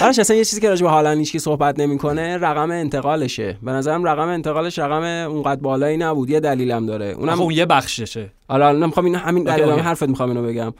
A: آرش اصلا یه چیزی که راجع به هالند هیچ کی صحبت نمی‌کنه رقم انتقالشه. به نظرم رقم انتقالش رقم اونقدر بالایی نبود یه دلیلم داره. اونم
C: اون یه بخششه.
A: حالا نمی‌خوام این همین
C: OK،
A: دلیل
C: OK.
A: حرفت می‌خوام اینو بگم.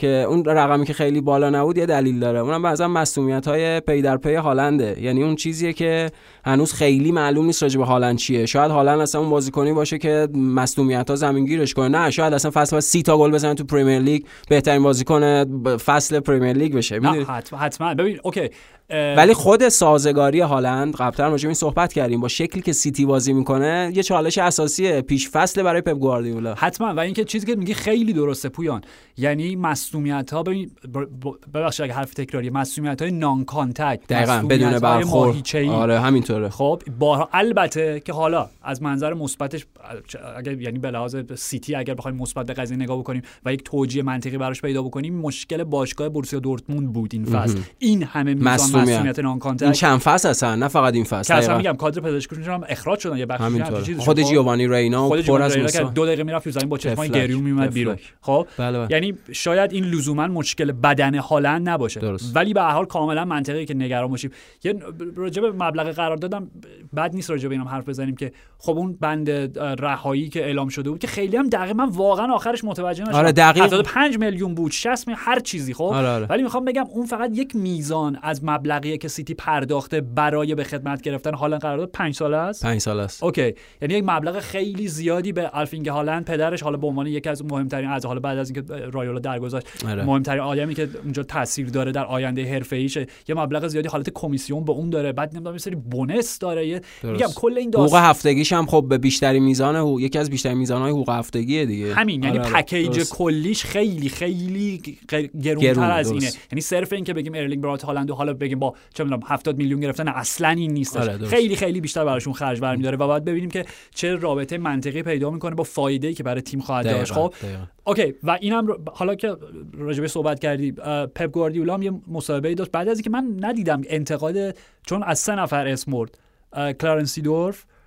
A: که اون رقمی که خیلی بالا نبود یه دلیل داره. اونم بعضا مصدومیت های پی در پی هالنده. یعنی اون چیزیه که هنوز خیلی معلوم نیست راجع به هالند چیه. شاید هالند اصلا اون بازیکنی باشه که مصدومیت ها زمینگیرش کنه. نه شاید اصلا فصل بعد 30 تا گل بزنه تو پریمیر لیگ بهترین بازیکن فصل پریمیر لیگ بشه؟
C: حتما حتما. ببین OK.
A: ولی خود سازگاری هالند قبلا راجع این صحبت کردیم با شکلی که سیتی بازی می‌کنه یه چالش اساسیه پیش فصل برای پپ گواردیولا.
C: حتما. و اینکه چیزی که میگی خیلی درسته پویان. یعنی مصدومیت ها ببین ببخشید اگه حرف تکراری مصدومیت های non-contact
A: دقیقاً بدون برخورد. آره همینطوره.
C: خب با البته که حالا از منظر مثبتش اگر یعنی به لحاظ سیتی اگر بخوایم مثبت به قضیه نگاه بکنیم و یک توجیه منطقی براش پیدا بکنیم مشکل باشگاه بورسیا دورتموند بود این فصل. این همه میزان
A: مصدومیت
C: non
A: این
C: contact
A: چند فصل هستن نه فقط این فصل
C: که اصلا. میگم کادر پزشکیشون هم اخراج شدن یه بخشی
A: خود؟ جیوانی رینا
C: خود
A: پر
C: جیوانی
A: از
C: که. دو دقیقه می‌رفت تو زمین با چشمای. گریون میومد بیرون. خب
A: بله بله.
C: یعنی شاید این لزوما مشکل بدن هالند نباشه. ولی به هر حال کاملا منطقیه که نگران باشیم یه راجع به مبلغ قرار دادم بد نیست راجع به اینم حرف بزنیم که خب اون بند رهایی که اعلام شده بود که خیلی هم دقیق من واقعا آخرش متوجه نشدم
A: آره، دقیق.
C: 75 میلیون بود 60 میلیون هر چیزی خب
A: آره، آره.
C: ولی می‌خوام بگم اون فقط یک میزان از مبلغیه که سیتی پرداخته برای به خدمت گرفتن هالند قرارداد 5 ساله است
A: پنج سال است
C: OK یعنی یک مبلغ خیلی زیادی به آلفی هالند پدرش حالا به عنوان یکی از مهمترین از حالا بعد از اینکه رایولا درگذشت
A: آره.
C: مهمترین آدمی که اونجا تاثیر داره در آینده حرفه‌ایشه یه مبلغ زیادی حالت کمیسیون به اون داره بعد نمی‌دونم یه سری bonus داره یه. میگم کل این
A: حقوق
C: داستان
A: هفتگیش هم خب به بیشترین میزان حقوق یکی از بیشترین میزانهای حقوق هفتگیه دیگه
C: همین یعنی
A: آره، آره.
C: package
A: درست.
C: کلیش خیلی خیلی گرونتر
A: گرون،
C: از. اینه یعنی صرف این که بگیم ارلینگ براوت هالند و حالا بگیم با چه می‌دونم 70 میلیون گرفتن اصلا این نیستش
A: آره،.
C: خیلی خیلی بیشتر براشون خرج برمیداره و باید ببینیم که چه رابطه منطقی پیدا می‌کنه با فایده ای که برای تیم خواهد داشت خب
A: دقیقاً.
C: OK و اینم حالا که راجبه صحبت کردی پپ گواردیولا هم یه مصاحبه ای داشت بعد از اینکه من ندیدم انتقاد چون از سه نفر اسم برد اه، کلارنس سیدورف اه،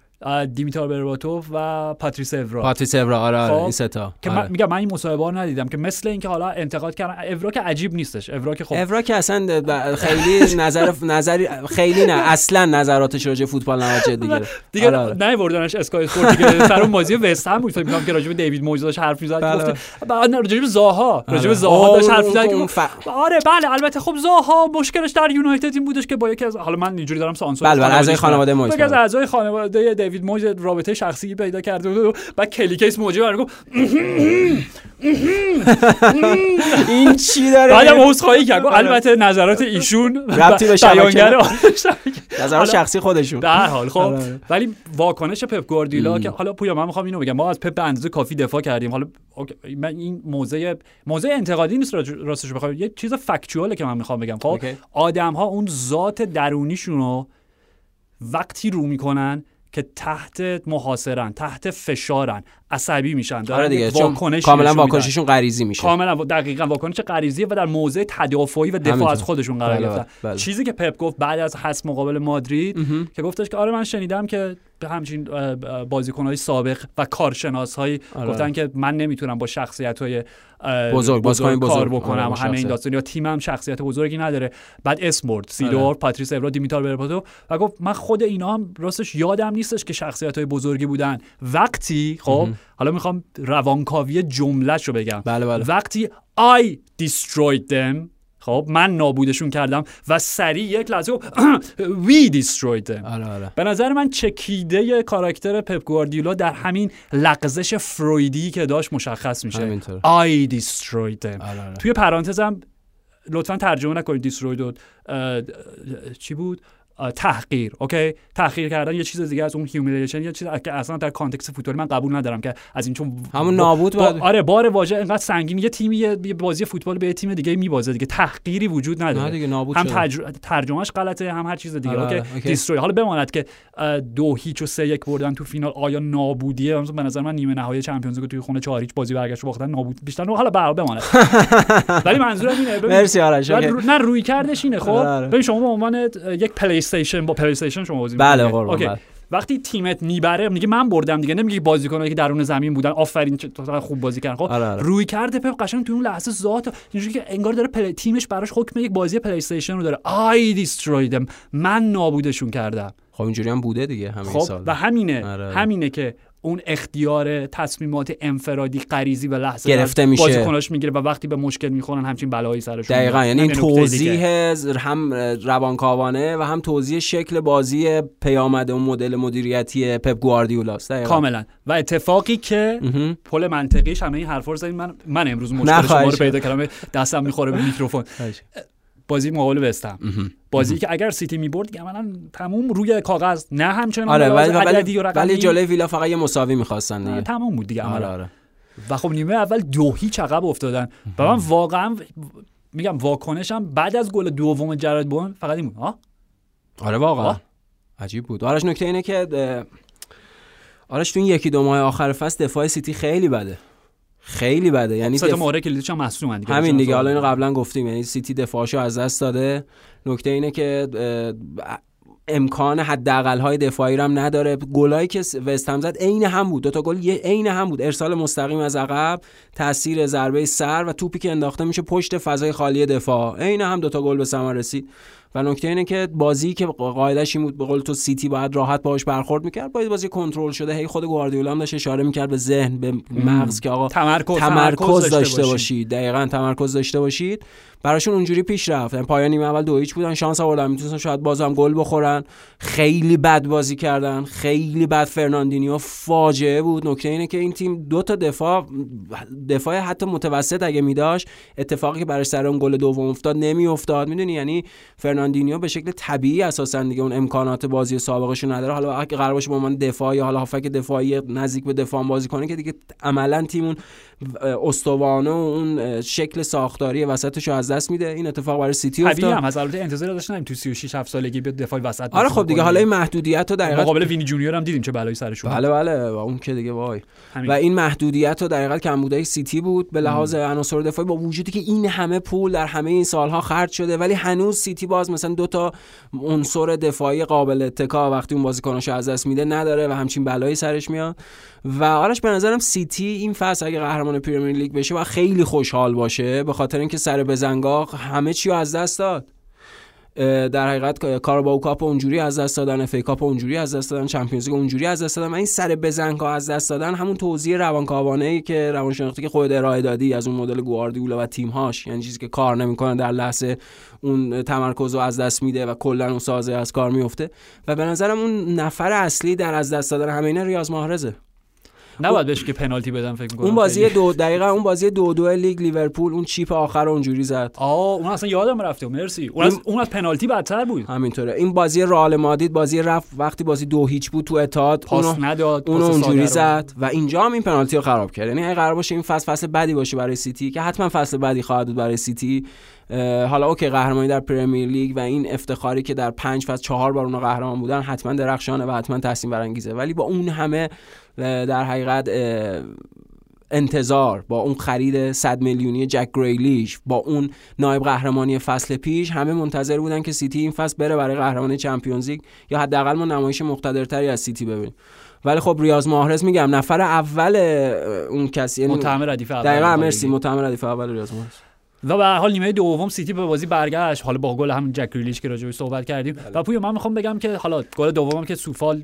C: دیمیتار برباتوف و پاتریس اِورا
A: پاتریس اِورا آره آره
C: خب،
A: این سه تا
C: که
A: آره.
C: من میگم من این مصاحبه رو ندیدم که مثل اینکه حالا انتقاد کردن اورا که عجیب نیستش اورا که خب
A: اورا که اصلا خیلی نظر نظری خیلی نه اصلا نظراتش راجع به فوتبال جدی گرفت
C: دیگه
A: آره، آره.
C: نه وردنش اسکای اسپورت دیگه سر اون بازی وستهم بود فکر می‌کنم که راجع به دیوید مویز داشت حرف می‌زد
A: بله،
C: گفت بعد نه راجع به زاها راجع به
A: آره.
C: زاها داشت حرف می‌زد آره بله البته خب زاها مشکلش در یونایتد این بودش که با یکی از حالا من اینجوری دارم سانسور
A: بله، بله، اعضای خانواده مویز،
C: از. اعضای خانواده دیوید مویز رابطه شخصی پیدا کرده بود و بعد کلیکیس موجی برای گفت
A: این چی داره؟
C: بعدم عذرخواهی کرد گفت البته نظرات ایشون
A: ربطی به شبکه
C: بیانگر
A: نظر
C: حالا-
A: شخصی خودشون.
C: هر حال خب.
A: آره، آره.
C: ولی واکنش پپ گواردیولا که حالا پویا من می‌خوام اینو بگم ما از پپ به اندازه کافی دفاع کردیم. حالا من این موضع موضع انتقادی نیست راستش بخوام یه چیز فکتوئاله که من می‌خوام بگم. خب. آدم ها اون ذات درونیشون رو وقتی رو می‌کنن که تحت محاصرن تحت فشارن عصبی میشن دارن
A: آره دیگه
C: واکنشی
A: کاملا. واکنششون غریزی میشه
C: کاملا دقیقا واکنش غریزیه و در موضع تدافعی و دفاع. از خودشون قرار
A: بله،
C: گرفتن
A: بله.
C: چیزی که پپ گفت بعد از حذف مقابل مادرید که گفتش که آره من شنیدم که به همچین بازیکنهای سابق و کارشناس
A: آره.
C: گفتن که من نمی‌تونم با شخصیت های
A: بزرگ، بازیکن
C: کار
A: بزرگ.
C: بکنم
A: آره،
C: همه این. داستان یا تیمم شخصیت بزرگی نداره بعد اسم برد سیدور
A: آره.
C: پاتریس اورا دیمیتار برپاتو و گفت من خود اینا هم راستش یادم نیستش که شخصیت های بزرگی بودن وقتی خب حالا می‌خوام روانکاوی جملهش رو بگم
A: بله بله
C: وقتی I destroyed them خب من نابودشون کردم و سریع یک لحظه destroyed them.
A: آره آره.
C: به نظر من چکیده کاراکتر پپ گواردیولا در همین لغزش فرویدی که داشت مشخص میشه. I destroyed them.
A: آره آره.
C: توی پرانتزم لطفا ترجمه نکنید. اه، چی بود؟ تحقیر OK؟ تحقیر کردن یه چیز دیگه از اون humiliation یه چیز که اصلا در context فوتبالی من قبول ندارم که از این چون
A: همون نابود
C: با- آره بار واژه انقدر سنگین یه تیمی یه بازی فوتبال به یه تیم دیگه میبازه دیگه. تحقیری وجود نداره.
A: نه دیگه نابود
C: هم. ترج... ترجمهش غلطه هم هر چیز دیگه
A: آره،
C: OK؟
A: آره، OK.
C: destroy حالا بماند که دو هیچ و سه یک بردن تو فینال آیا نابودیه؟ به نظر من نیمه نهایی چمپیونز لیگ توی خونه چهار هیچ بازی برگشت باختن نابود بیشتر. حالا حال بماند. ولی منظورم اینه
A: مرسی آرش
C: نه رویکردش اینه خب؟
A: آره،.
C: ببین شما به عنوان یک پلی استیشن با پلی استیشن شما بازی
A: بله،
C: OK.
A: بله.
C: وقتی تیمت می‌بره میگه من بردم دیگه نمیگه بازیکنایی که درون زمین بودن آفرین چه- خوب بازی کردن خب
A: آره، آره.
C: رویکرد پپ قشنگ تو اون لحظه ذات اینجوری که انگار داره پلی... تیمش براش حکم یک بازی پلی استیشن رو داره I destroyed them من نابودشون کردم
A: خب اینجوری هم بوده دیگه همین
C: خب
A: سال
C: و همینه
A: آره.
C: همینه که اون اختیار تصمیمات انفرادی غریزی به لحظه
A: گرفته میشه.
C: بازیکناش می‌گیره و وقتی به مشکل می‌خورن همچین بلایی سرشون
A: دقیقا. یعنی این توضیح هم روانکاوانه و هم توضیح شکل بازی پیامده اون مدل مدیریتی پپ گواردیولاست دقیقاً.
C: کاملا و اتفاقی که. پل منطقیش همه این حرفا رو من من امروز مشکل شما رو. پیدا کردم دستم می‌خوره به میکروفون بازی مقابل وستهم. بازی که اگر سیتی می‌برد دیگه عملا تموم روی کاغذ. نه همچنان
A: آره ولی ولی, ولی جلوی ویلا فقط یه مساوی می‌خواستن
C: آه،
A: دیگه.
C: تمام بود دیگه
A: آره
C: عملا.
A: آره.
C: و خب نیمه اول دو هیچ عقب افتادن. و من واقعا میگم واکنشم بعد از گل دوم جرد بون فقط این بود. ها
A: آره واقعا.
C: آه.
A: عجیب بود. آرش نکته اینه که آرش تو این یکی دو ماه آخر فصل دفاع سیتی خیلی بده. خیلی بده. یعنی
C: سه
A: دف-
C: مهره کلیدش هم مصدومن دیگه.
A: همین دیگه حالا اینو قبلا گفتیم یعنی سیتی دفاعشو از دست داده. نکته اینه که امکان حداقل های دفاعی رو هم نداره. گلایی که وست هم زد عین هم بود. دو تا گل عین هم بود. ارسال مستقیم از عقب تاثیر ضربه سر و توپی که انداخته میشه پشت فضای خالی دفاع. عین هم دو تا گل به ثمر رسید. و نکته اینه که بازی که قاعدش این بود به قول تو سیتی باید راحت باهاش برخورد می‌کرد باید بازی کنترل شده هی خود گواردیولا هم داشت اشاره می‌کرد به ذهن به مغز که آقا
C: تمرکز
A: تمرکز داشته
C: باشی.
A: باشید. دقیقا تمرکز داشته باشید. براشون اونجوری پیش رفت. یعنی پایان نیمه اول دو هیچ بودن. شانس آوردن. می‌تونستن شاید بازم گل بخورن. خیلی بد بازی کردن. خیلی بد فرناندینیو فاجعه بود. نکته اینه که این تیم دو تا دفاع دفاع حتی متوسط اگه میداشت اتفاقی که برای سر اون گل دوم افتاد نمیافتاد. می‌دونی؟ یعنی فرناندینیو به شکل طبیعی اساسا دیگه اون امکانات بازی سابقش نداره. حالا اگه قرار باشه با من دفاع یا حالا هافک دفاعی نزدیک به دفاع بازی کنه که دیگه عملا تیم اون استوانه و اون شکل ساختاری وسطش از دست میده. این اتفاق برای سیتی افتاد.
C: هم از البته انتظار داشتم تو 36 7 سالگی بیاد دفاع وسط
A: آره خب دیگه. حالا این محدودیت رو دقیقاً
C: مقابل وینی جونیور هم دیدیم چه بلایی سرشون.
A: بله بله. و اون که دیگه وای.
C: همین.
A: و این محدودیت و دقیقا کمبودهای سیتی بود. به لحاظ عناصر دفاعی با وجودی که این همه پول در همه این سالها خرج شده ولی هنوز سیتی باز مثلا دو تا عنصر دفاعی قابل اتکا وقتی اون بازیکناشو از دست میده نداره و همچین بلایی سرش میاد. و آرش به نظرم سیتی این فصل اگه قهرمان پریمیر لیگ بشه و خیلی خوشحال باشه به خاطر اینکه سر بزنگاه همه چی از دست داد. در حقیقت کاراباو کاپ اونجوری از دست دادن اف اونجوری از دست دادن چمپیونز لیگ اونجوری از دست دادن این سر بزنگاه از دست دادن همون توضیح روانکاوانه ای که روانشناختی که خود ارائه دادی از اون مدل گواردیولا و تیم‌هاش. یعنی چیزی که کار نمی‌کنه در لحظه اون تمرکز رو از دست میده و کلا اون سازه از کار میفته و به نظرم اون نفر اصلی در از دست دادن همه ریاض محرزه
C: نباید بهش که پنالتی بدن فکر می‌کنم.
A: اون بازی. دو دقیقا اون بازی دو دو لیگ لیورپول اون chip آخر اونجوری زد.
C: آه اون اصلا یادم رفته مرسی. اون از, اون از پنالتی بدتر بود.
A: همینطوره. این بازی رئال مادرید بازی رفت وقتی بازی دو هیچ بود تو اتحاد
C: پاس
A: اونو-
C: نداد پاس
A: اونجوری. زد و اینجا هم این پنالتی رو خراب کرد. یعنی اگه قرار باشه این فصل فصل بدی باشه برای سیتی که حتما فصل بدی خواهد بود برای سیتی حالا okay قهرمانی در پریمیر لیگ و این افتخاری که در پنج فصل چهار بار اونا قهرمان بودن حتما درخشانه و حتما تحسین برانگیزه. ولی با اون همه در حقیقت انتظار با اون خرید 100 میلیونی جک گریلیش با اون نایب قهرمانی فصل پیش همه منتظر بودن که سیتی این فصل بره برای قهرمانی چمپیونز لیگ یا حداقل ما نمایش مقتدرتری از سیتی ببینیم. ولی خب ریاض محرز میگم نفر اول اون کسی یعنی
C: متهم ردیف اول
A: دقیقا مرسی. متهم ردیف اول ریاض محرز
C: و به هر حال نیمه دوم سیتی به بازی برگشت حالا با گل همون جک گریلیش که راجعش صحبت کردیم
A: بله.
C: و پویا من می‌خوام بگم که حالا گل دومم که کوفال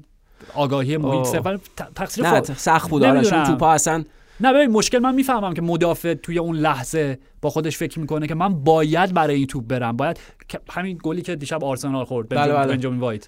C: آگاهی. صفر ت- تقصیر
A: نه سخت بود
C: نمی‌دونم.
A: توپا اصلا
C: نه ببین مشکل من می‌فهمم که مدافع توی اون لحظه با خودش فکر می‌کنه که من باید برای این توپ برم باید همین گلی که دیشب آرسنال خورد
A: بله، بله.
C: بنجامین وایت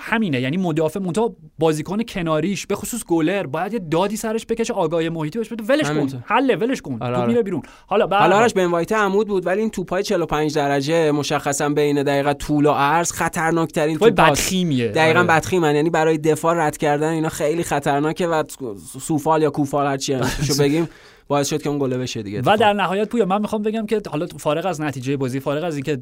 C: همینه. یعنی مدافع منتها بازیکن کناریش به خصوص گلر باید یه دادی سرش بکشه آگاهی محیطی بهش بده. ولش. کن. حله ولش کن.
A: آره،
C: توپ
A: آره.
C: میره بیرون. حالا هر
A: حالا
C: حال،
A: آرش بن وایت عمود بود ولی این توپای 45 درجه مشخصا بین دقیقه طول و عرض خطرناکترین
C: توپای
A: توپاست.
C: بدخیمیه.
A: دقیقا
C: آره.
A: بدخیمن. یعنی برای دفاع رد کردن اینا خیلی خطرناکه و سوفال یا کوفال هرچی شو بگیم. باعث شد که اون گله بشه دیگه.
C: و در نهایت پویا من می‌خوام بگم که حالا فارغ از نتیجه بازی فارغ از اینکه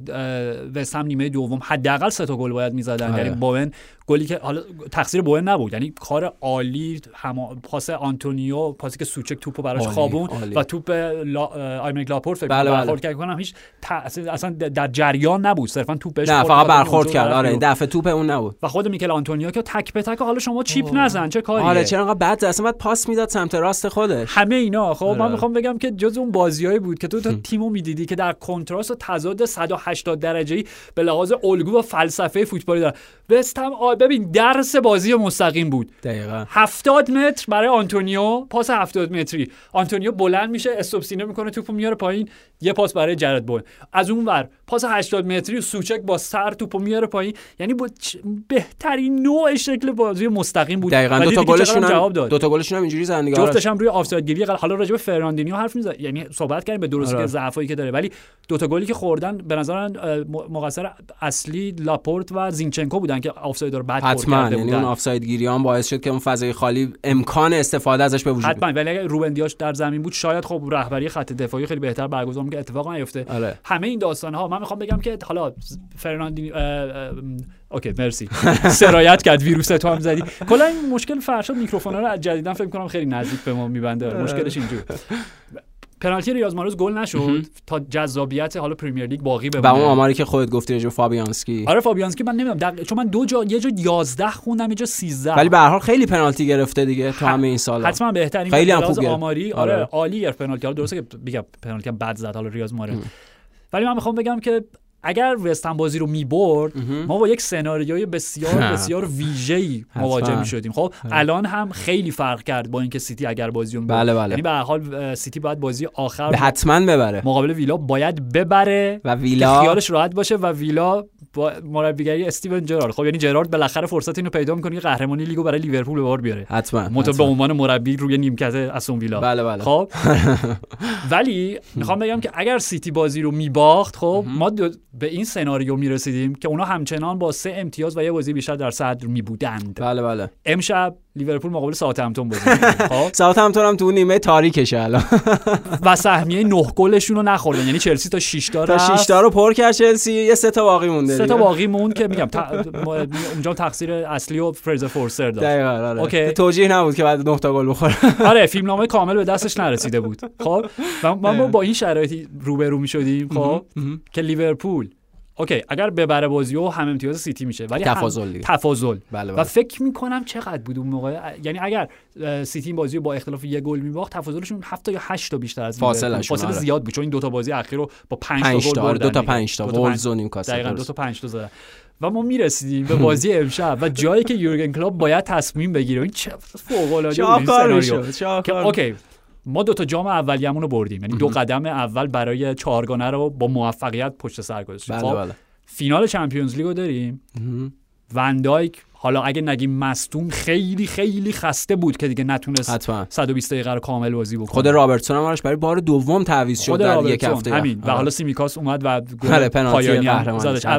C: هم نیمه دوم حداقل سه تا گل باید می‌زدن.
A: آره.
C: یعنی بوئن گلی که حالا تقصیر بوئن نبود. یعنی کار عالی هم پاس آنتونیو پاسی که سوچک توپو براش خوابون. و توپ لا آیمریک لاپورت فکر
A: بله، بله.
C: برخورد کرد. کنم هیچ تأثیر- اصلا در جریان نبود. صرفا توپ بهش
A: نه فقط
C: خورد،
A: برخورد کرد. آره این. دفعه توپ اون نبود.
C: و خود میکل آنتونیو که تک به تک حالا شما chip نزن چه کاریه؟
A: آره چرا انقدر بد؟ اصلا بعد پاس می‌داد سمت راست خودش.
C: همه اینا خب. من می‌خوام بگم که جز اون بازیایی بود که تو تا تیمو می‌دیدی که در کنتراست و تضاد 180 درجه‌ای به لحاظ الگو و فلسفه فوتبالی داره. وستهم آ ببین درس بازی مستقیم بود.
A: دقیقا.
C: 70 متر برای آنتونیو پاس 70 متری. آنتونیو بلند میشه استپ سینه می‌کنه توپو میاره پایین یه پاس برای جرد بوون. از اون ور پاس 80 متری سوچک با سر توپو میاره پایین. یعنی با بهترین نوع شکل بازی مستقیم بود.
A: دقیقا. دو تا گلشون
C: جواب داد.
A: دو تا گلشون هم اینجوری زدن آره.
C: جفتش هم روی آفساید گیری حالا راجع به فرناندینیو حرف می‌زنه یعنی صحبت کردیم به درستی
A: آره.
C: که ضعفایی که داره. ولی دو تا گلی که خوردن به نظر مقصر اصلی لاپورت و زینچنکو بودن که آفساید رو بعد پر
A: حتما. یعنی اون آفساید گیری هم باعث شد که اون فضای خالی امکان استفاده ازش به وجود
C: حتما. ولی اگه روبن دیاش در زمین بود شاید خب رهبری خط دفاعی خیلی بهتر برگزار می‌کرد. اتفاق نیفته.
A: آره.
C: همه این داستان ها من می‌خوام بگم که حالا فرناندینیو okay مرسی. سرایت کرد ویروس تو هم زدی. کلا این مشکل فرشاد میکروفون رو از جدیدن فکر کنم خیلی نزدیک به ما میبنده. مشکلش اینجور پنالتی ریاض محرز گل نشد. تا جذابیت حالا پریمیر لیگ باقی
A: و
C: بمونه
A: اون آماری که خودت گفتی راجع فابیانسکی.
C: آره فابیانسکی من نمی‌دونم. دق... چون من دو جا یه جا 11 خوندم یه جا 13
A: ولی به هر حال خیلی پنالتی گرفته دیگه تو همه این سالا.
C: حتما بهترین
A: خیلی هم خوب.
C: آماری. آره,
A: آره.
C: عالی گرفت پنالتی. حالا درسته که بگم پنالتی هم بد زد حالا ریاض محرز ولی من می‌خوام بگم که اگر وستهم بازی رو می‌برد ما با یک سناریوی بسیار. بسیار ویژه‌ای مواجه. می‌شدیم خب الان هم خیلی فرق کرد با اینکه سیتی اگر بازی رو.
A: بله، بله.
C: یعنی به هر حال سیتی باید بازی آخر
A: به حتما ببره
C: مقابل ویلا باید ببره
A: و ویلا
C: خیالش راحت باشه و ویلا با مربیگری استیون جرارد خب یعنی جرارد بالاخره فرصت اینو پیدا می‌کنه که قهرمانی لیگو برای لیورپول به بار بیاره
A: حتما
C: به. عنوان مربی روی نیمکت استون ویلا
A: بله، بله.
C: خب ولی می‌خوام بگم که اگر سیتی بازی رو میباخت خب ما به این سناریو می‌رسیدیم که اونا همچنان با سه امتیاز و یه بازی بیشتر در صدر میبودند.
A: بله بله.
C: امشب لیورپول مقابل ساوثهمپتون بازی. خب؟
A: ساعت هم تو نیمه تاریکشه الان.
C: و سهمیه نه گلشون رو نخوردن. یعنی چلسی تا 6 تا
A: تا
C: رفت.
A: 6 تا رو پر کرد چلسی. یه سه تا باقی مونده
C: سه تا. باقی موند که میگم اونجا تقصیر اصلی و فریزر فورستر داشت.
A: دقیقاً آره.
C: okay.
A: توجیه نبود که بعد 9 تا گل بخوره.
C: آره فیلمنامه کامل به دستش نرسیده بود. خب؟ و ما با این شرایطی روبرو می شدیم خب که لیورپول okay اگر ببره بازی و هم امتیاز سیتی میشه ولی
A: تفاضل.
C: تفاضل
A: بله
C: و
A: بله
C: فکر می‌کنم چقدر بود اون موقع یعنی اگر سیتی این بازی رو با اختلاف یه گل میباخت تفاضلشون 7 تا یا 8 تا بیشتر از
A: فاصله
C: فاصله. زیاد بود چون این دو تا بازی اخیر رو با 5 تا
A: 5
C: گل بردن
A: دو تا
C: دیگه.
A: 5 تا
C: دو
A: وولز و نیوکاسل
C: دقیقاً دو. تا 5 تا زدن و ما می‌رسیدیم به بازی امشب و جایی که یورگن کلوپ باید تصمیم بگیره این چه فوق العاده بود این okay ما دو تا جام اولیه‌مون رو بردیم. یعنی دو قدم اول برای چهارگانه رو با موفقیت پشت سر گذاشتیم.
A: بله
C: خب
A: بله.
C: فینال چمپیونز لیگ رو داریم وندایک حالا اگه نگیم مصدوم خیلی خیلی خسته بود که دیگه نتونست
A: حتما.
C: 120 دقیقه رو کامل بازی بکنه.
A: خود رابرتسون هم برای بار دوم تعویض شد در یک هفته.
C: همین. و. حالا سیمیکاس اومد و گل
A: بله،
C: پایانی.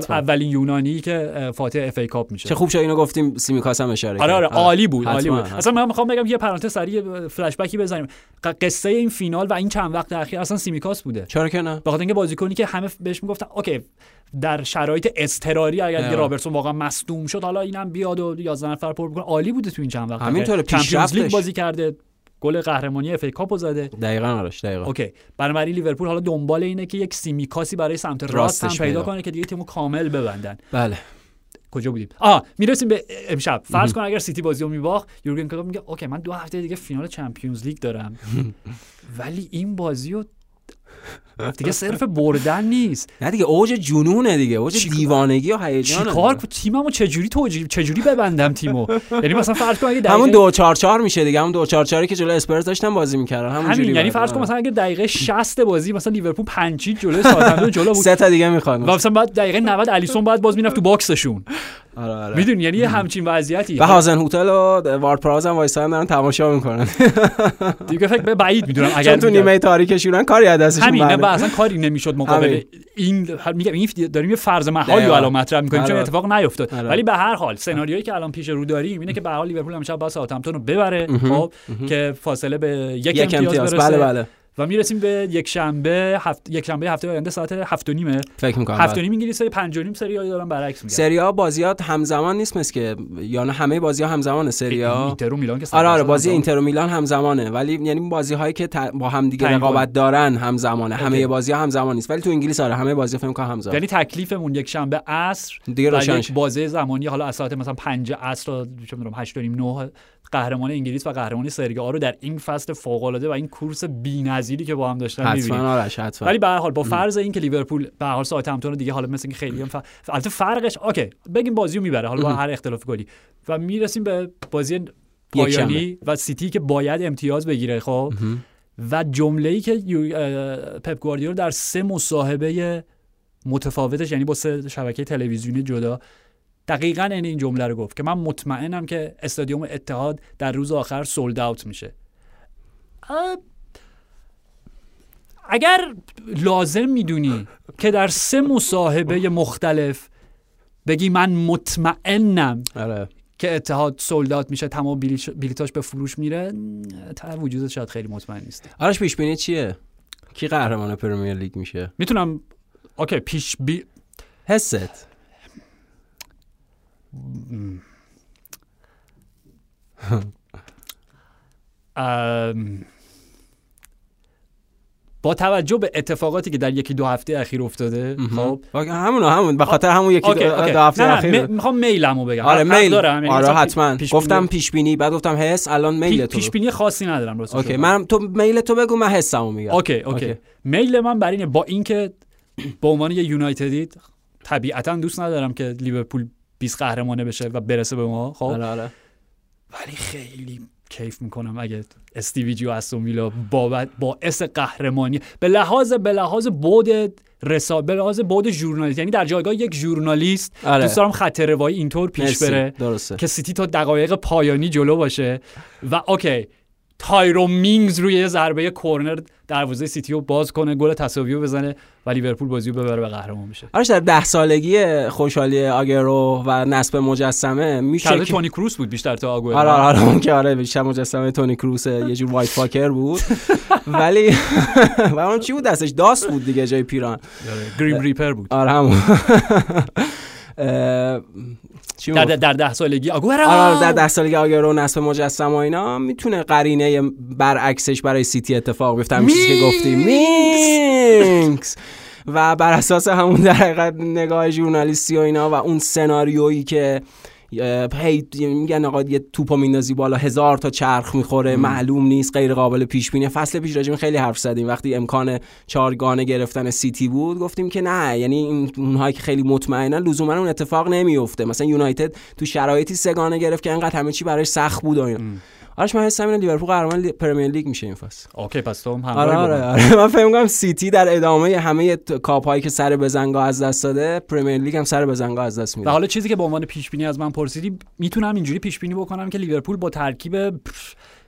C: اولین یونانی که فاتح اف ای کاپ میشه.
A: چه خوب شد اینو گفتیم سیمیکاس هم اشاره
C: آره. آره عالی بود عالی بود. اصلا من می‌خوام بگم یه پرانتز سریع فلش بکی بزنیم قصه این فینال و این چند وقت اخیر اصلا سیمیکاس بوده.
A: چرا که نه؟
C: به خاطر اینکه بازیکنی که همه بهش می‌گفتن okay در شرایط اضطراری اگر. رابرتسون واقعا مصدوم شد حالا اینم بیاد و 11 نفر پر بکنه. عالی بوده تو این چند وقت.
A: همینطوره،.
C: Champions
A: League.
C: بازی کرده گل قهرمانی FA Cup و زده.
A: دقیقاً آرش دقیقاً.
C: OK. بنابراین لیورپول حالا دنبال اینه که یک سیمیکاسی برای سمت راست هم پیدا. کنه که دیگه تیمو کامل ببندن.
A: بله.
C: کجا بودیم؟ آ می‌رسیم به امشب. فرض کن اگر سیتی بازی رو میباخت یورگن کلوپ میگه OK من دو هفته دیگه فینال Champions League دارم. ولی این بازی رو دیگه صرف بردن نیست.
A: نه دیگه اوج جنونه دیگه. اوج دیوانگی و هیجان
C: چیکار کنم تیممو چجوری توجیه چجوری ببندم تیمو؟ یعنی مثلا فرض کن اگه دقیقه
A: همون دو چهار چهار میشه دیگه. همون دو چهار چهاری که جلو اسپرز داشتن بازی می‌کردن. همون
C: همین یعنی فرض کن مثلا اگه دقیقه 60 بازی مثلا لیورپول پنج هیچ جلوی ساوثهمپتون جلو بود.
A: سه تا دیگه می‌خواد
C: و مثلا بعد دقیقه 90 الیسون بعد باز می‌رفت تو box شون.
A: آره آره.
C: می‌دونی؟ یعنی یه همچین وضعیتی.
A: و هازن هوتل و وارد پراوز هم وایسادن دارن تماشا می‌کنن.
C: دیگه فکر به بعید می‌دونم اگر
A: چون تو. نیمه تاریکشونن کاری از دستشون
C: همین نه اصلا کاری نمی‌شد مقابل. این میگم این داریم یه فرض محالی رو. الان مطرح می‌کنیم چون
A: آره.
C: اتفاق نیفتاد.
A: آره.
C: ولی به هر حال سناریویی که الان پیش رو داریم اینه که به حال لیورپول امشب باید ساوثهمپتون رو ببره خب که فاصله به یک, امتیاز. برسه.
A: بله بله.
C: و می‌رسیم به یک شنبه هفت... یک شنبه هفته آینده ساعت هفت و نیمه
A: فکر می‌کنم
C: هفت و نیم انگلیس پنج و نیم سری آی دارم برعکس میگم
A: سری آ بازیاش همزمان نیست مثل که یا نه همه بازی ها همزمان سری ها
C: اینتر و میلان که
A: آره آره
C: 100%
A: بازی. اینتر و میلان همزمانه ولی یعنی بازی هایی که ت- با هم دیگه رقابت دارن همزمانه. همه بازی ها همزمان نیست ولی تو انگلیس آره همه بازی فکر کنم همزمان
C: یعنی تکلیفمون یک شنبه عصر
A: دیگه روشن.
C: بازه زمانی حالا از ساعت مثلا 5 عصر تا چه می‌دونم 8 و نیم 9 قهرمان انگلیس و قهرمان سری آ رو در این فصل فوق العاده و این کورس بی‌نظیری که با هم داشتن می‌بینیم.
A: حتما آرش حتما.
C: ولی به هر حال با فرض اینکه لیورپول به هر حال ساوتهمپتون دیگه حالا مثل اینکه خیلی هم ف... البته فرقش OK بگیم بازی رو می‌بره حالا با هر اختلاف گلی. و می‌رسیم به بازی پایانی و سیتی که باید امتیاز بگیره خب؟ و جمله ای که پپ گواردیولا در سه مصاحبه متفاوتش یعنی با سه شبکه تلویزیونی جدا دقیقا این این جمله رو گفت که من مطمئنم که استادیوم اتحاد در روز آخر سولد اوت میشه. اگر لازم می‌دونی که در سه مصاحبه مختلف بگی من مطمئنم
A: آره.
C: که اتحاد سولدات میشه تمام بلیتاش به فروش میره تا وجودت شاید خیلی مطمئن نیست
A: آرش پیش بینی چیه؟ کی قهرمان Premier League میشه؟
C: می‌تونم OK پیش بی
A: حست.
C: ام، با توجه به اتفاقاتی که در یکی دو هفته اخیر افتاده خب.
A: همون همون. به خاطر همون یکی
C: OK،
A: دو,
C: OK.
A: دو هفته
C: نه، نه،
A: اخیر.
C: می- می‌خوام میلمو بگم.
A: آره
C: حق
A: میل.
C: دارم. یعنی
A: آره
C: مثلا
A: حتما.
C: پیش
A: گفتم پیش بینی بعد گفتم حس الان میل
C: پی-
A: تو.
C: پیش بینی خاصی ندارم راستش
A: OK
C: رو
A: من تو میل تو بگو من حسمو میگم.
C: OK OK.
A: OK.
C: میل من بر اینه با اینکه به عنوان یه یونایتدی طبیعتا دوست ندارم که لیورپول 20 قهرمانه بشه و برسه به ما خب؟
A: آره آره.
C: ولی خیلی کیف می‌کنم اگه استیوی جی و استون ویلا بابت باعث قهرمانی. به لحاظ به لحاظ بود رسا به لحاظ بود ژورنالیست یعنی در جایگاه یک ژورنالیست
A: آره.
C: دوست دارم خط روایی اینطور پیش
A: مرسی.
C: بره.
A: درسته.
C: که سیتی تا دقایق پایانی جلو باشه. و OK. تایرو مینگز روی یه ضربه کورنر دروازه سیتی رو باز کنه گل تساوی رو بزنه و لیورپول بازی رو ببره به قهرمان بشه.
A: آرش در ده سالگی خوشحالی آگرو و نصب مجسمه میشه که-
C: تونی کروس بود بیشتر تا آگوئرو.
A: آره آره آره اون که آره بیشتر مجسمه تونی کروس یه جور White Walker بود. ولی و اون چی بود دستش؟ داس بود دیگه جای پیران.
C: Grim Reaper بود.
A: آره همون.
C: در؟ در ده سالگی آگوئرو
A: آره آره، در ده سالگی آگرو نصب مجسمه و اینا می‌تونه قرینه برعکسش برای سیتی اتفاق بیفته همین چیزی که گفتی. مینگز! و بر اساس همون در حقیقت نگاه ژورنالیستی و اینا و اون سناریویی که هی میگن آقا یه توپو میندازی بالا هزار تا چرخ می‌خوره معلوم نیست غیر قابل پیش بینی. فصل پیش راجع خیلی حرف زدیم. وقتی امکان چهارگانه گرفتن سیتی بود گفتیم که نه یعنی اونهایی که خیلی مطمئنن لزوما اون اتفاق نمیفته مثلا یونایتد تو شرایطی سه‌گانه گرفت که انقدر همه چی براش سخت بود و اینا. آرش من حسم اینه لیورپول قهرمان Premier League میشه این فصل
C: OK پس تو هم
A: آره آره,
C: با من.
A: آره. من فکر می‌کنم سیتی در ادامه همه ت- کاپ‌هایی که سر بزنگا از دست داده Premier League هم سر بزنگا از دست
C: و
A: میده
C: حالا چیزی که به عنوان پیش بینی از من پرسیدی می‌تونم اینجوری پیش بینی بکنم که لیورپول با ترکیب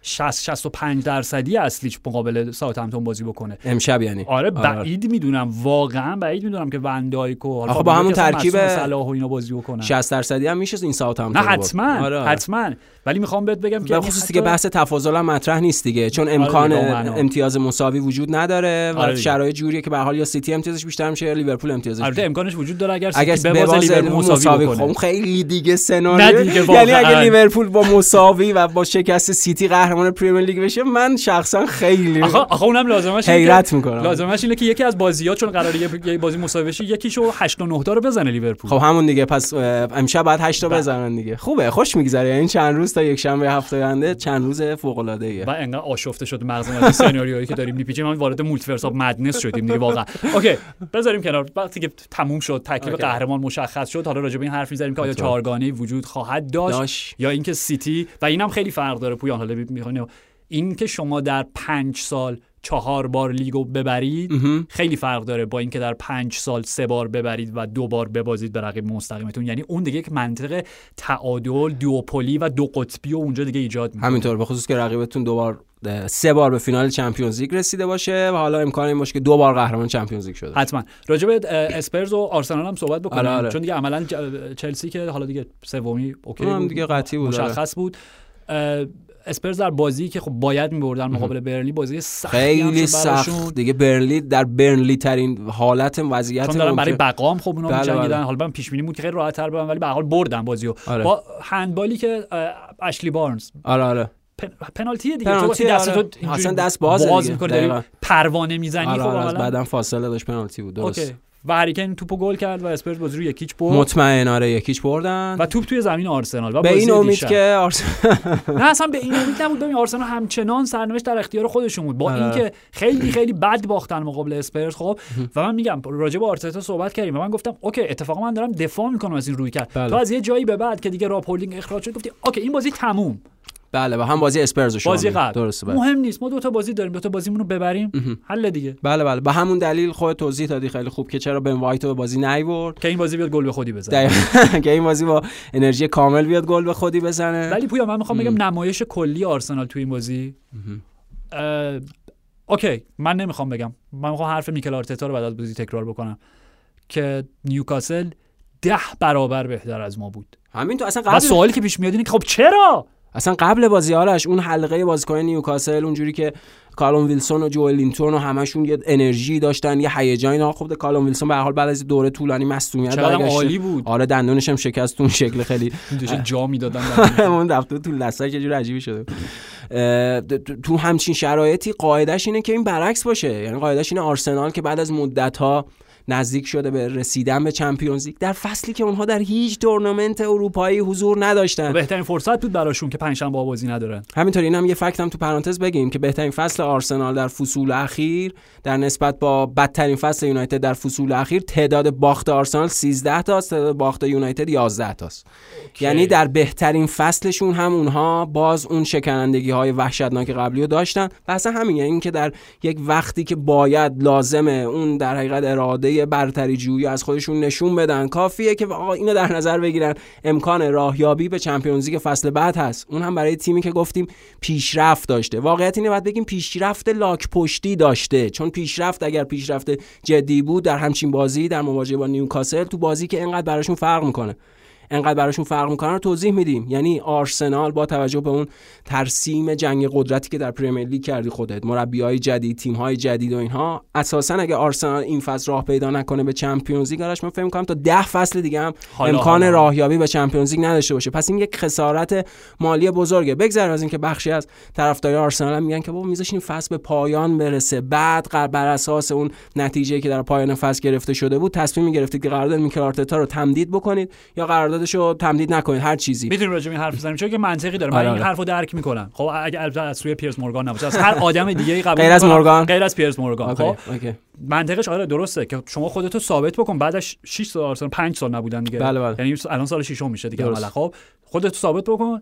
C: 60 65 درصدی اصلیش مقابل ساوثهمپتون بازی بکنه
A: امشب یعنی
C: آره بعید می‌دونم واقعا بعید می‌دونم که وندایک و حالا
A: آخه با همون
C: که
A: ترکیب
C: صلاح و اینا بازی بکنن
A: 60 درصدی هم میشه این ساوت هم
C: نه حتما
A: آره آره.
C: حتما ولی می‌خوام بهت بگم که
A: به
C: یعنی
A: خصوص
C: حتی-
A: دیگه بحث تفاضل هم مطرح نیست دیگه چون امکان
C: دیگه، معنا.
A: امتیاز مساوی وجود نداره و
C: آره.
A: شرایط جوریه که به حال یا سیتی امتیازش بیشتر میشه یا لیورپول امتیازش
C: البته. امکانش وجود داره اگر سیتی ببازه
A: ببازه
C: لیورپول مساوی بکنه
A: خب خیلی دیگه سناریو یعنی. اگه لیورپول با مساوی و با شکست سیتی قهرمان Premier League بشه من شخصا خیلی
C: آخه آخه اونم لازمش
A: حیرت می‌کنم.
C: لازمش اینه که یکی از بازی‌ها چون قراره یه بازی مساوی بشه یکیشو 8 و 9 تا رو بزنه لیورپول.
A: خب همون دیگه پس امشب باید 8 تا
C: بله.
A: بزنن دیگه. خوبه خوش میگذره. یعنی چند روز تا یک شنبه هفته آینده چند روز فوق العاده ایه.
C: و انقدر آشفته شد مغز ما از این سناریوهایی که داریم. میپیچیم ما وارد Multiverse of Madness شدیم دیگه واقعا. OK بذاریم کنار. وقتی که تموم شد تکلیف. قهرمان مشخص شد حالا راجع به این حرف می‌زنیم که آیا. چهارگانه وجود خواهد داشت؟
A: داش
C: یا اینکه سیتی و اینم خیلی فرق داره پویان حالا می‌خوام این که شما در پنج سال چهار بار لیگو ببرید خیلی فرق داره با اینکه در پنج سال سه بار ببرید و دو بار ببازید به رقیب مستقیمتون. یعنی اون دیگه یک منطق تعادل دوپلی و دو قطبی و اونجا دیگه ایجاد می‌کنه.
A: همینطور به خصوص که رقیبتون دو بار اه، سه بار به فینال چمپیونز لیگ رسیده باشه و حالا امکان این باشه که دو بار قهرمان چمپیونز لیگ شده.
C: حتما. راجع به اسپرز و آرسنال هم صحبت بکنیم.
A: آره، آره.
C: چون دیگه عملا چلسی که حالا دیگه سومی اوکی
A: اون هم
C: بود،
A: دیگه قطعی بود، آره.
C: مشخص بود. اسپرز در بازی که خب باید می‌بردن مقابل برنلی بازی سختی هم
A: خیلی. سخت دیگه برنلی در برنلی ترین حالت وضعیت
C: چون دارن برای. بقام خب اونا
A: بله،
C: می‌جنگیدن
A: بله.
C: حالا من پیش بینی بود که خیلی راحت‌تر برن ولی به حال بردن بازیو
A: آره.
C: با هندبالی که اشلی بارنز
A: آره آره
C: پن- پنالتیه دیگه تو
A: پنالتی،
C: دست
A: آره.
C: تو اینجوری
A: اصلا دست
C: باز داری
A: دقیقاً.
C: پروانه می‌زنی
A: آره,
C: خب
A: آره. از
C: عملاً-
A: بعدم فاصله داشت پنالتی بود درست
C: و هریکن توپو گل کرد و اسپرز بازی رو یکیچ برد.
A: مطمئن آره یک هیچ بردن.
C: و توپ توی زمین آرسنال و
A: به این امید
C: دیشب.
A: که آرسنال
C: نه اصلا به این امید نبود. ببین آرسنال همچنان سرنوشت در اختیار خودشون بود. با
A: آره.
C: اینکه خیلی خیلی بد باختن مقابل اسپرز خب. و من میگم راجع به آرتتا صحبت کردیم و من گفتم اوکی اتفاقا من دارم دفاع می‌کنم از این روی کرد.
A: بله.
C: تو از یه جایی به بعد که دیگه راب هولدینگ اخراج شد گفتی اوکی این بازی تموم.
A: بله و هم بازی اسپرز شما
C: بازی. قبل.
A: درسته بله.
C: مهم نیست ما دو تا بازی داریم دو تا بازیمون رو ببریم. حل دیگه.
A: بله بله. به همون دلیل خود توضیح دادی خیلی خوب که چرا بن وایت به بازی نیورد.
C: که این بازی بیاد گل به خودی بزنه.
A: که این بازی با انرژی کامل بیاد گل به خودی بزنه.
C: ولی پویا من می‌خوام بگم نمایش کلی آرسنال تو این بازی. اوکی من نمی‌خوام بگم. من می‌خوام حرف میکل آرتتا رو بعد از بازی تکرار بکنم. که نیوکاسل ده برابر بهتر از ما بود.
A: همین تو اصلا قبل
C: سوالی که پیش میاد اینه که خب چرا؟
A: اصلا قبل بازی آرش اون حلقه بازیکن نیوکاسل اونجوری که کالوم ویلسون و جوئل لینتون و همشون یه انرژی داشتن یه هیجانی خب کالوم ویلسون به هر حال بعد از دوره طولانی مصدومیت
C: چقدر
A: برگشته.
C: عالی بود.
A: آره دندونش هم شکست اون شکل خیلی.
C: جا می‌دادن
A: اون رفته تو لسک یه جور عجیبی شده. تو همچین شرایطی قاعدش اینه که این برعکس باشه. یعنی قاعدش اینه آرسنال که بعد از مدت ها نزدیک شده به رسیدن به چمپیونز لیگ. در فصلی که اونها در هیچ تورنمنت اروپایی حضور نداشتن.
C: بهترین فرصت بود براشون که پنجشنبه با بازی ندارن.
A: همینطور این هم یه فکت هم تو پرانتز بگیم که بهترین فصل آرسنال در فصول اخیر در نسبت با بدترین فصل یونایتد در فصول اخیر تعداد باخت آرسنال 13 تا است تعداد باخت یونایتد 11 تاست. یعنی در بهترین فصلشون هم اونها باز اون شکنندگی های وحشتناک قبلی رو داشتن. و اصلا همین یعنی اینکه در یک وقتی که باید لازمه اون در حقیقت اراده برتری جویی از خودشون نشون بدن. کافیه که آقا اینو در نظر بگیرن. امکان راهیابی به چمپیونز لیگ فصل بعد هست. اون هم برای تیمی که گفتیم پیشرفت داشته. واقعیت اینه باید بگیم پیشرفت لاک پشتی داشته. چون پیشرفت اگر پیشرفت جدی بود در همچین بازی در مواجهه با نیوکاسل تو بازی که انقدر براشون فرق می‌کنه. انقدر براشون فرق می‌کنه رو توضیح میدیم. یعنی آرسنال با توجه به اون ترسیم جنگ قدرتی که در پرمیر لیگ کردی خودت مربی های جدید تیم های جدید و اینها اساسا اگه آرسنال این فصل راه پیدا نکنه به چمپیونز لیگ آرش من فکر می‌کنم تا ده فصل دیگه هم
C: حالا،
A: امکان
C: حالا.
A: راهیابی به چمپیونز لیگ نداشته باشه. پس این یک خسارت مالی بزرگه. بگذر از اینکه بخشی از طرفدارای آرسنال هم میگن که بابا میذاشین این فصل به پایان برسه. بعد بر اساس اون نتیجه که در پایان فصل گرفته شده بود تصمیم گرفتید که قرارداد میکل آرتتا رو تمدید بکنید یا قراردادش رو تمدید نکنید هر چیزی.
C: می‌تونیم راجع به این حرف بزنیم چون که منطقی داره. من
A: آره،
C: این
A: آره.
C: حرفو درک می‌کنم. خب اگه البته از سوی پیرس مورگان نباشه. از هر آدم دیگه ای قبول
A: غیر از. مورگان؟
C: غیر از پیرس مورگان. خب منطقش آره درسته که شما خودتو ثابت بکن. بعدش 6 سال آرسنال 5 سال نبودن دیگه.
A: بله، بله.
C: یعنی الان سال ششم میشه دیگه. عملا خب خودتو ثابت بکن.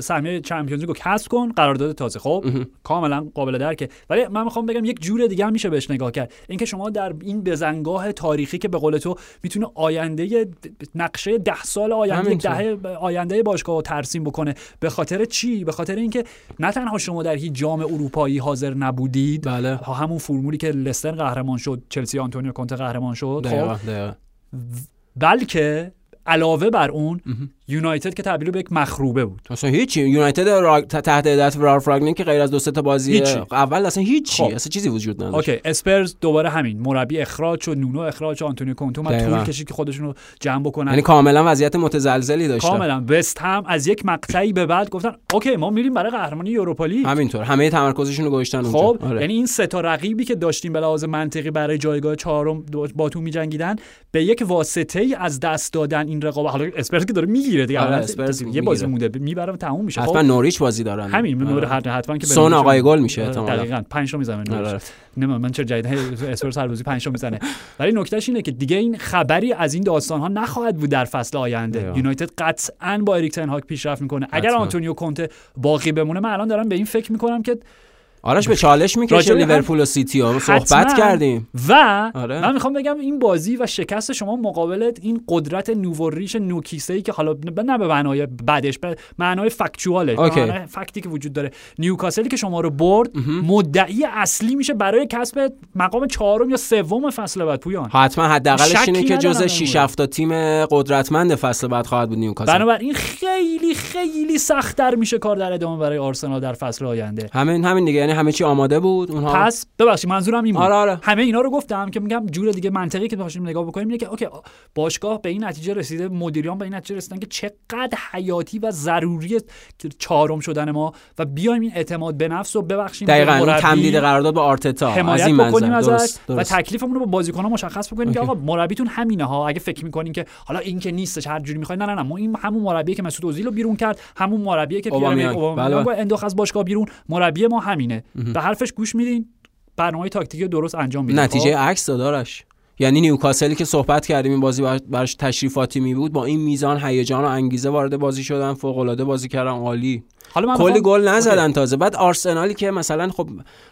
C: سهمیه چمپیونز لیگو کسب کن قرارداد تازه. خب کاملا قابل درکه. ولی من می‌خوام بگم یک جور دیگه هم میشه بهش نگاه کرد. اینکه شما در این بزنگاه تاریخی که به قول تو می‌تونه آینده نقشه ده سال آینده. دهه آینده باشگاه رو ترسیم بکنه. به خاطر چی؟ به خاطر اینکه نه تنها شما در هیچ جام اروپایی حاضر نبودید.
A: بله.
C: ها همون فرمولی که لستر قهرمان شد چلسی آنتونیو کونته قهرمان شد خب؟ بلکه علاوه بر اون یونایتد که تبدیل به یک مخروبه بود.
A: اصلا هیچی. یونایتد را... تحت هدایت رالف رانگنیک که غیر از دو سه تا بازی
C: هیچی.
A: اول اصلا هیچی.
C: خب.
A: اصلا چیزی وجود نداشت.
C: اوکی اسپرز دوباره همین. مربی اخراج شد نونو اخراج شد آنتونیو کونته اومد
A: دقیقاً.
C: طول کشید که خودشون رو جمع بکنن.
A: یعنی کاملا وضعیت متزلزلی داشتن.
C: کاملا. وستهم از یک مقطعی به بعد گفتن اوکی ما میریم برای قهرمانی اروپا لیگ.
A: همینطور. همه تمرکزشون رو گذاشتن اونجا.
C: خب
A: آره.
C: یعنی این سه تا رقیبی که داشتیم به لحاظ منطقی برای جایگاه چهارم دو- با تو میجنگیدن به یک واسطه ای از دست دادن این رقابت. حالا اسپرز که داره می‌گیره دیگه
A: آره، اسپرز
C: یه بازی. مونده می‌بره و تموم میشه
A: حتما
C: خب
A: نوریچ بازی دارن
C: همین
A: آره.
C: نوریچ حتما که
A: سون. آقای گل میشه
C: آره،
A: احتمالاً.
C: دقیقاً 5 تا می‌زنه نوریچ.
A: آره.
C: نمی‌دونم من چه جدید اسپرز هر بازی 5 تا می‌زنه ولی نکتهش اینه که دیگه این خبری از این داستان ها نخواهد بود در فصل آینده. یونایتد قطعا با اریک تن هاگ پیشرفت می‌کنه اگر. آنتونیو کونته باقی بمونه من الان دارم به این فکر می‌کنم که
A: آرش به چالش می‌کشه لیورپول و سیتی ها. صحبت. کردیم.
C: و
A: آره.
C: من می‌خوام بگم این بازی و شکست شما مقابل این قدرت nouveau riche نوکیسه ای که حالا نه به معنای بعدش به معنای factual
A: ـه.
C: معنای fact ی که وجود داره. نیوکاسلی که شما رو برد مدعی اصلی میشه برای کسب مقام چهارم یا سوم فصل بعد پویا.
A: حتما حداقلش اینه که
C: ندارم
A: جز
C: این
A: 6
C: مورد.
A: 7 تیم قدرتمند فصل بعد خواهد بود نیوکاسل.
C: بنابراین خیلی خیلی سختتر میشه کار در ادامه برای آرسنال در فصل آینده.
A: همین همین دیگه. یعنی همه چی آماده بود؟ اونها
C: پس ببخشید منظورم این بود.
A: آره آره.
C: همه اینا رو گفتم که میگم جور دیگه منطقی که بخوایم نگاه بکنیم اینه که اوکی باشگاه به این نتیجه رسیده مدیران به این نتیجه رسیدن که چقدر حیاتی و ضروری چهارم شدن ما و بیایم این اعتماد به نفس رو ببخشیم
A: دقیقاً
C: مربی،
A: تمدید قرارداد با آرتتا. از
C: حمایت
A: این
C: بکنیم ازش
A: درست
C: و
A: درست.
C: تکلیفمون رو با بازیکن‌ها مشخص بکنیم که
A: اوکی.
C: آقا مربیتون همینه ها. اگه فکر می‌کنین که حالا این که نیستش هر جوری می‌خواین نه نه نه. ما این همون مربیه که مسعود اوزیل رو بیرون کرد همون مربیه که پیر
A: اوبامیانگ.
C: اوبامیانگ
A: بله.
C: انداخت از باشگاه بیرون مربی ما همینه. به حرفش گوش میدین برنامه تاکتیکی درست انجام میدین.
A: نتیجه
C: خب؟
A: عکس دادارش یعنی نیوکاسلی که صحبت کردیم این بازی بر- براش تشریفاتی می بود با این میزان هیجان و انگیزه وارد بازی شدن فوق العاده بازی کردن عالی.
C: حالا من
A: کلی گل نزدن
C: اوکی.
A: تازه. بعد آرسنالی که مثلا خب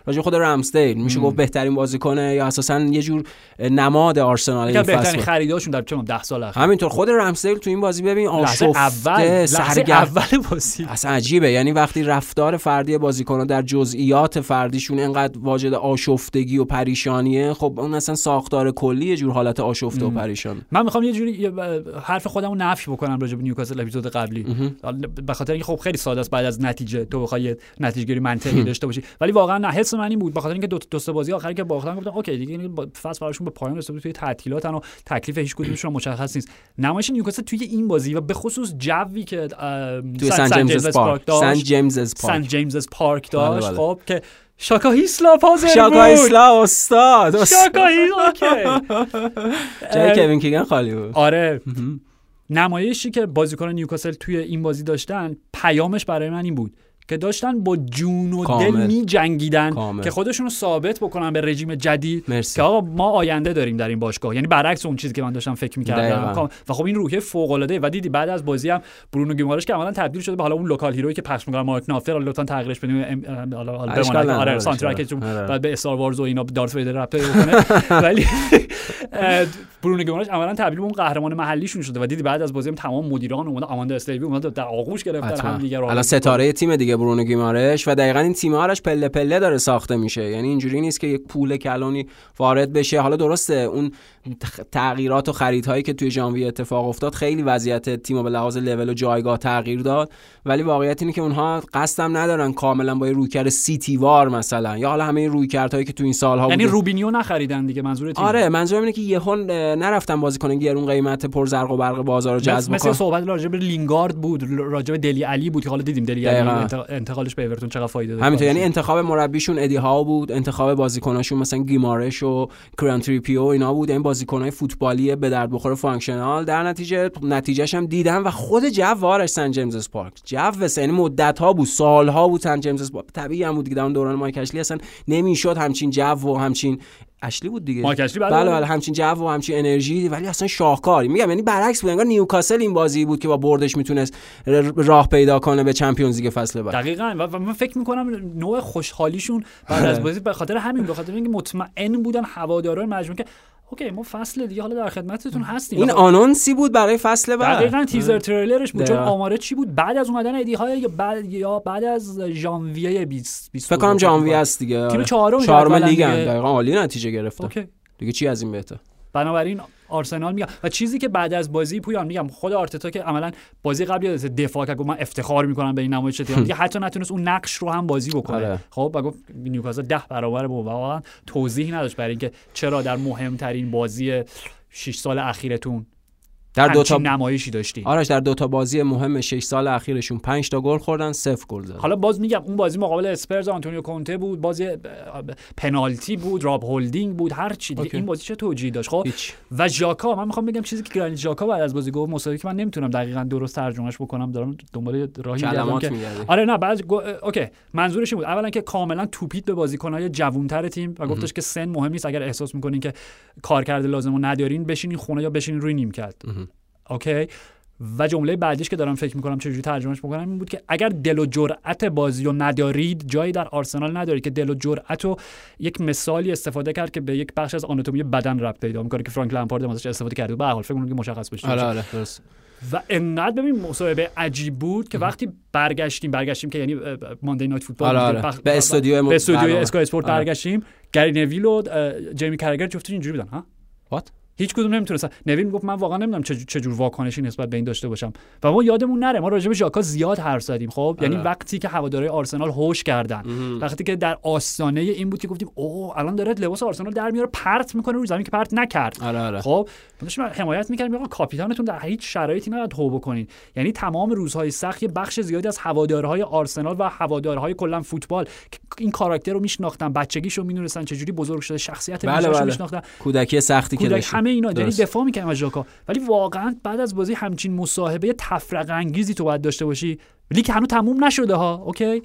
A: راجع خود رمزدیل میشه گفت بهترین بازیکنه یا اساسا یه جور نماد آرسنال این
C: بهترین خریداشون در چه 10 سال اخیر.
A: همینطور خود رمزدیل تو این بازی ببین آشفته
C: اول
A: سرگرم
C: اول بازی.
A: اصلا عجیبه. یعنی وقتی رفتار فردی بازیکن‌ها در جزئیات فردیشون اینقدر واجد آشفتگی و پریشانیه خب اون اصلا ساختار کلی یه جور حالت آشفته و پریشان.
C: من می‌خوام یه جوری حرف خودم رو نفی بکنم راجع به نیوکاسل اپیزود قبلی. به خاطر اینکه خب خیلی ساده است بعد از نتیجه تو بخوای نتیجه گیری منطقی داشته باشی. ولی واقعا نه حس من این بود. به خاطر اینکه دو دو سه بازی آخری که باختن گفتم اوکی دیگه فصل براشون به پایان رسیده بود، توی تعطیلاتن و تکلیف هیچ کدومشون مشخص نیست. نمایش نیوکاسل توی این بازی و به خصوص جوی که
A: توی
C: سن-
A: جیمز پارک. سن
C: داشت.
A: جیمز
C: سن جیمز پارک داشت.
A: بله.
C: خب که شاکا هیسلاپ از
A: شاکا هیسلاپ استاد
C: شاکا هیسلاپ اوکی.
A: جای کوین کیگن خالی بود.
C: آره. نمایشی که بازیکن نیوکاسل توی این بازی داشتن پیامش برای من این بود. که داشتن با جون و دل. می جنگیدن
A: کامل.
C: که خودشون رو ثابت بکنن به رژیم جدید
A: مرسی.
C: که آقا ما آینده داریم در این باشگاه. یعنی برعکس اون چیزی که من داشتم فکر می‌کردم. و خب این روحیه فوق العاده و دیدی بعد از بازی هم برونو گیمارش که عملا تبدیل شده به حالا اون local hero یی که پخش می‌کنه مارک نافر. حالا لطفا تغییرش بدیم. حالا حالا آره سانترکش
A: نداره.
C: بعد به استار وارز و اینا دارت ویدر رابطه بکنه. ولی برونو گیمارش عملا تبدیل به اون قهرمان محلیشون شده. و دیدی بعد از بازی هم تمام مدیران اومدن. آماندا استیوی اومد در آغوش گرفتن. هم دیگه رو
A: الان ستاره تیم دیگه برونو گیمارش و دقیقا این تیم هاش پله پله داره ساخته میشه. یعنی اینجوری نیست که یک پول کلانی وارد بشه. حالا درسته اون تغییرات و خریدهایی که توی ژانویه اتفاق افتاد خیلی وضعیت تیم به لحاظ لول و جایگاه تغییر داد. ولی واقعیت اینه که اونها قصدم ندارن کاملا با یه رویکرد سیتی وار مثلا. یا حالا همه این رویکردهایی که تو این سالها
C: یعنی. روبینیو نخریدن دیگه منظور تیم.
A: آره منظورم اینه که یهو نرفتن بازیکن گرون قیمت پر زرق و برق بازار رو جذب
C: مثل صحبت راجع به لینگارد بود راجع به دلی علی بود که حالا دیدیم دلی علی انتقالش به اورتون چقدر فایده داد
A: همینطور یعنی انتخاب مربیشون ادی ها بود انتخاب بازیکناشون مثلا گیمارش و کیران تریپیر اینا بود. این بازیکنای فوتبالی به درد بخور فانکشنال در نتیجه نتیجهش هم دیدم و خود جو وارش سن جیمز پارک. جو یعنی مدت ها بود سال ها بود سن جیمز پارک. طبیعی هم بود اون دوران مایک اشلی اصلا نمی‌شد همچین جو و همچین اشلی بود دیگه.
C: مایک اشلی، بله،
A: بله
C: بله.
A: همچین جو و همچین انرژی ولی اصلا شاهکاری. میگم یعنی برعکس بود انگار نیوکاسل این بازی بود که با بردش می‌تونست راه پیدا کنه به چمپیونز لیگ فصل بعد.
C: دقیقاً. و و من فکر می‌کنم نوع خوشحالیشون بعد از بازی به خاطر همین به خاطر اینکه مطمئن بودن هواداران مجموعه که اوکی ما فصل دیگه حالا در خدمتتون هستیم.
A: این آنونسی بود برای فصل بعد.
C: دقیقاً تیزر تریلرش بود چون. آماره چی بود؟ بعد از اومدن ادی هاو یا بعد یا بعد از ژانویه 20 20
A: فکر کنم ژانویه است دیگه
C: تیم
A: آره.
C: چهارم
A: چهارم لیگ
C: دیگه.
A: دقیقاً عالی نتیجه گرفته.
C: اوکی.
A: دیگه چی از این بهتر؟
C: بنابراین آرسنال میگم و چیزی که بعد از بازی پویان میگم خود آرتتا که عملا بازی قبل یادت دفاع کرد گفت من افتخار می‌کنم به این نمایش تیم. دیگه حتی نتونست اون نقش رو هم بازی بکنه.
A: آره.
C: خب و گفت نیوکاسل ده برابر بود. واقعا توضیح نداشت برای اینکه چرا در مهمترین بازی 6 سال اخیرتون
A: در دو تا
C: نمایشی داشتی.
A: آرش در دو تا بازی مهم 6 سال اخیرشون 5 تا گل خوردن 0 گل زدن.
C: حالا باز میگم اون بازی مقابل اسپرز آنتونیو کونته بود بازی پنالتی بود راب هولدینگ بود هر چی. دیگه. این بازی چه توجیهی داشت؟ خب
A: هیچ.
C: و ژاکا من می‌خوام بگم چیزی که گرانیت ژاکا بعد از بازی گفت مسابقه که من نمی‌تونم دقیقا درست ترجمهش بکنم دارم دنبال راهی می‌گردم که آره نه بعد گو... اوکی منظورش این بود. اولا که کاملا توپید به بازیکنهای جوانتر تیم و گفتش که سن مهم نیست. اگر احساس می‌کنین که کارکرد لازم رو ندارین بشینین خونه یا بشینین روی نیمکت. اوکی. و جمله بعدیش که دارم فکر می‌کنم چجوری ترجمهش بکنم این بود که اگر دل و جرأت بازی رو ندارید جایی در آرسنال ندارید که دل و جرأت رو یک مثالی استفاده کرد که به یک بخش از آناتومی بدن ربط پیدا می‌کنه که فرانک لمپارد ازش استفاده کرده. به حال فکر کنم که مشخص بشه
A: آره آره درست.
C: و انقدر ببین مصاحبه عجیب بود که وقتی برگشتیم برگشتیم که یعنی ماندی نایت فوتبال
A: آره آره.
C: بخ-
A: به استودیو
C: به استودیو. اسکای اسپورت
A: آره.
C: برگشتیم. گری نویل و جیمی کرگر جفتشون اینجوری بودن ها؟
A: What؟
C: هیچ کدوم نمی‌تونستن. نویل می‌گفت من واقعا نمی‌دونم چه چه جور واکنشی نسبت به این داشته باشم. و ما یادمون نره ما راجع به ژاکا زیاد حرف زدیم خب؟ یعنی
A: آره.
C: وقتی که هوادارهای آرسنال هوش کردن وقتی که در آستانه این بود که گفتیم اوه الان داره لباس آرسنال در میاره پرت می‌کنه رو زمین که پرت نکرد.
A: آره آره.
C: خب؟ داشتیم حمایت می‌کردیم آقا کاپیتانتون در هیچ شرایطی نباید هو بکنین. یعنی تمام روزهای سخت یه بخش زیادی از هوادارهای آرسنال و هوادارهای کلا فوتبال این کاراکتر رو میشناختن بچگیشو می‌دونستن چجوری بزرگ شده شخصیت
A: بله، بله.
C: میشناختن.
A: کودکی سختی که
C: همه اینا یعنی. دفاع می‌کنم از ژاکا. ولی واقعا بعد از بازی همچین مصاحبه تفرق انگیزی تو باید داشته باشی. ولی که هنوز تموم نشده ها اوکی؟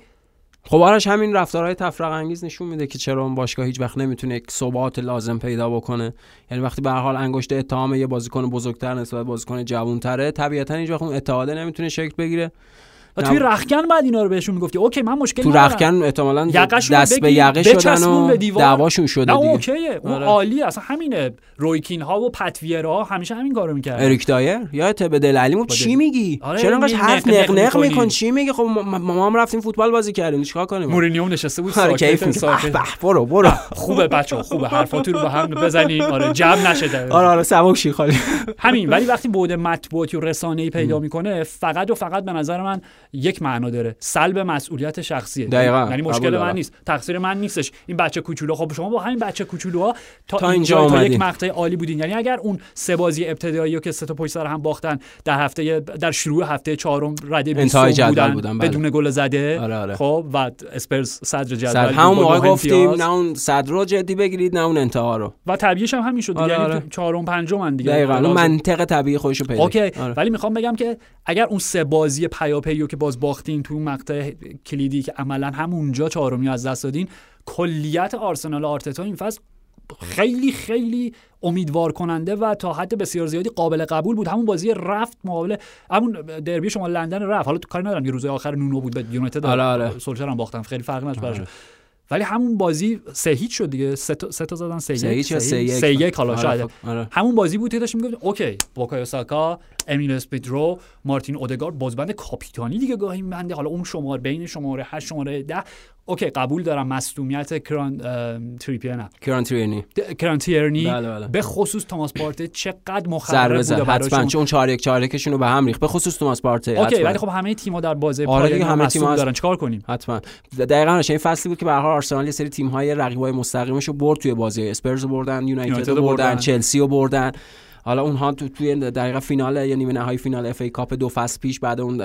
A: خب آرش همین رفتارهای تفرق انگیز نشون میده که چرا اون باشگاه هیچ وقت نمی‌تونه یک ثبات لازم پیدا بکنه. یعنی وقتی به هر حال انگشت اتهام یه بازیکن بزرگتر نسبت به بازیکن جوانتره طبیعتا هیچ وقت اون اتحاده نمی‌تونه شکل بگیره.
C: و. توی رختکن بعد اینا رو بهشون می‌گفتی. اوکی من مشکلی
A: تو. رختکن احتمالاً دست به یقه شدن و. دعواشون شده دیگه.
C: اوکیه. اون
A: آره.
C: عالی اصلا همینه. روی کین ها و پاتریک ویراها همیشه همین کارو می‌کردن.
A: اریک دایر؟ یادت به دلی علی
C: می‌گفت
A: چی میگی؟
C: آره،
A: چرا انقدر
C: می-
A: حرف
C: نق-
A: نق
C: نق
A: نق
C: می‌کنی.
A: میکن؟ چی میگی؟ خب ما, هم رفتیم فوتبال بازی کردیم. چیکار کنیم؟
C: مورینیو نشسته بود
A: آره
C: ساکت
A: برو برو.
C: خوبه بچه خوبه. حرفاتو رو به هم بزنین. آره جمع نشه
A: آره آره سبک شی خالی.
C: همین. ولی وقتی بعد مطبوعاتی و رسانه‌ای پیدا می‌کنه فقط و فقط به نظر من یک معنا داره سلب مسئولیت شخصیه
A: دقیقاً.
C: یعنی
A: قبول
C: مشکل من. نیست تقصیر من نیستش این بچه کوچولو خب شما با همین بچه کوچولوها تا,
A: تا
C: اینجا تا یک. مقطع عالی بودین یعنی اگر اون سه بازی ابتدایی که سه تا پشت سر هم باختن در هفته در شروع هفته چهارم رده 20
A: انتهای جدول
C: بودن,
A: بودن، بله.
C: بدون گل زده
A: آره، آره.
C: خب و اسپرز صدر جدول
A: همون موقع گفتیم. نه اون صدر رو جدی بگیرید نه اون انتها رو
C: و طبیعیش هم همین شد دیگه.
A: آره،
C: یعنی
A: آره.
C: چهارم پنجم دیگه
A: دقیقاً. منطق طبیعی خودش پیدا
C: اوکی.
A: آره.
C: ولی می‌خوام بگم که اگر اون سه بازی پیاپی رو که باز باختین تو مقطع کلیدی که عملا همونجا چهارمی از دست دادین. کلیت آرسنال آرتتا این فصل خیلی خیلی امیدوار کننده و تا حد بسیار زیادی قابل قبول بود. همون بازی رفت مقابل همون دربی شما لندن رفت. حالا تو کاری ندارم یه روزه آخر نونو بود به یونایتد
A: آره، آره.
C: سولشر هم باختن خیلی فرق نداشت براشون ولی همون بازی سه هیچ شد دیگه. سه تا سه تا زدن سه
A: سه یک
C: سه یک؟ حالا
A: آره،
C: شاید.
A: خب، آره.
C: همون بازی بود که داشتیم می‌گفتیم اوکی بوکایو ساکا امیل اسمیت رو مارتین اودگارد بازبند کاپیتانی دیگه گاهی بنده حالا اون شماره بین شماره 8 شماره 10 اوکی قبول دارم مصدومیت کیران تریپیر نه
A: کیران ترینی
C: د- کیران تیرنی
A: بله، بله.
C: به خصوص توماس پارتی چقدر مخرب بوده
A: حتما چون 4 1 4 1 رو به هم ریخت. به خصوص توماس پارتی
C: اوکی. ولی خب همه تیم‌ها در بازی
A: آره دیگه،
C: هم
A: همه تیم‌ها
C: دارن. چیکار کنیم؟
A: حتما. دقیقاً این فصلی بود که به هر حال آرسنال یه سری تیم‌های رقیبای مستقیمش رو برد توی بازی. اسپرز رو بردن یونایتد بردن. چلسی رو بردن. حالا اونها تو توی دقیقه فینال یا نیمه نهایی فینال اف ای کاپ دو فصل پیش بعد اون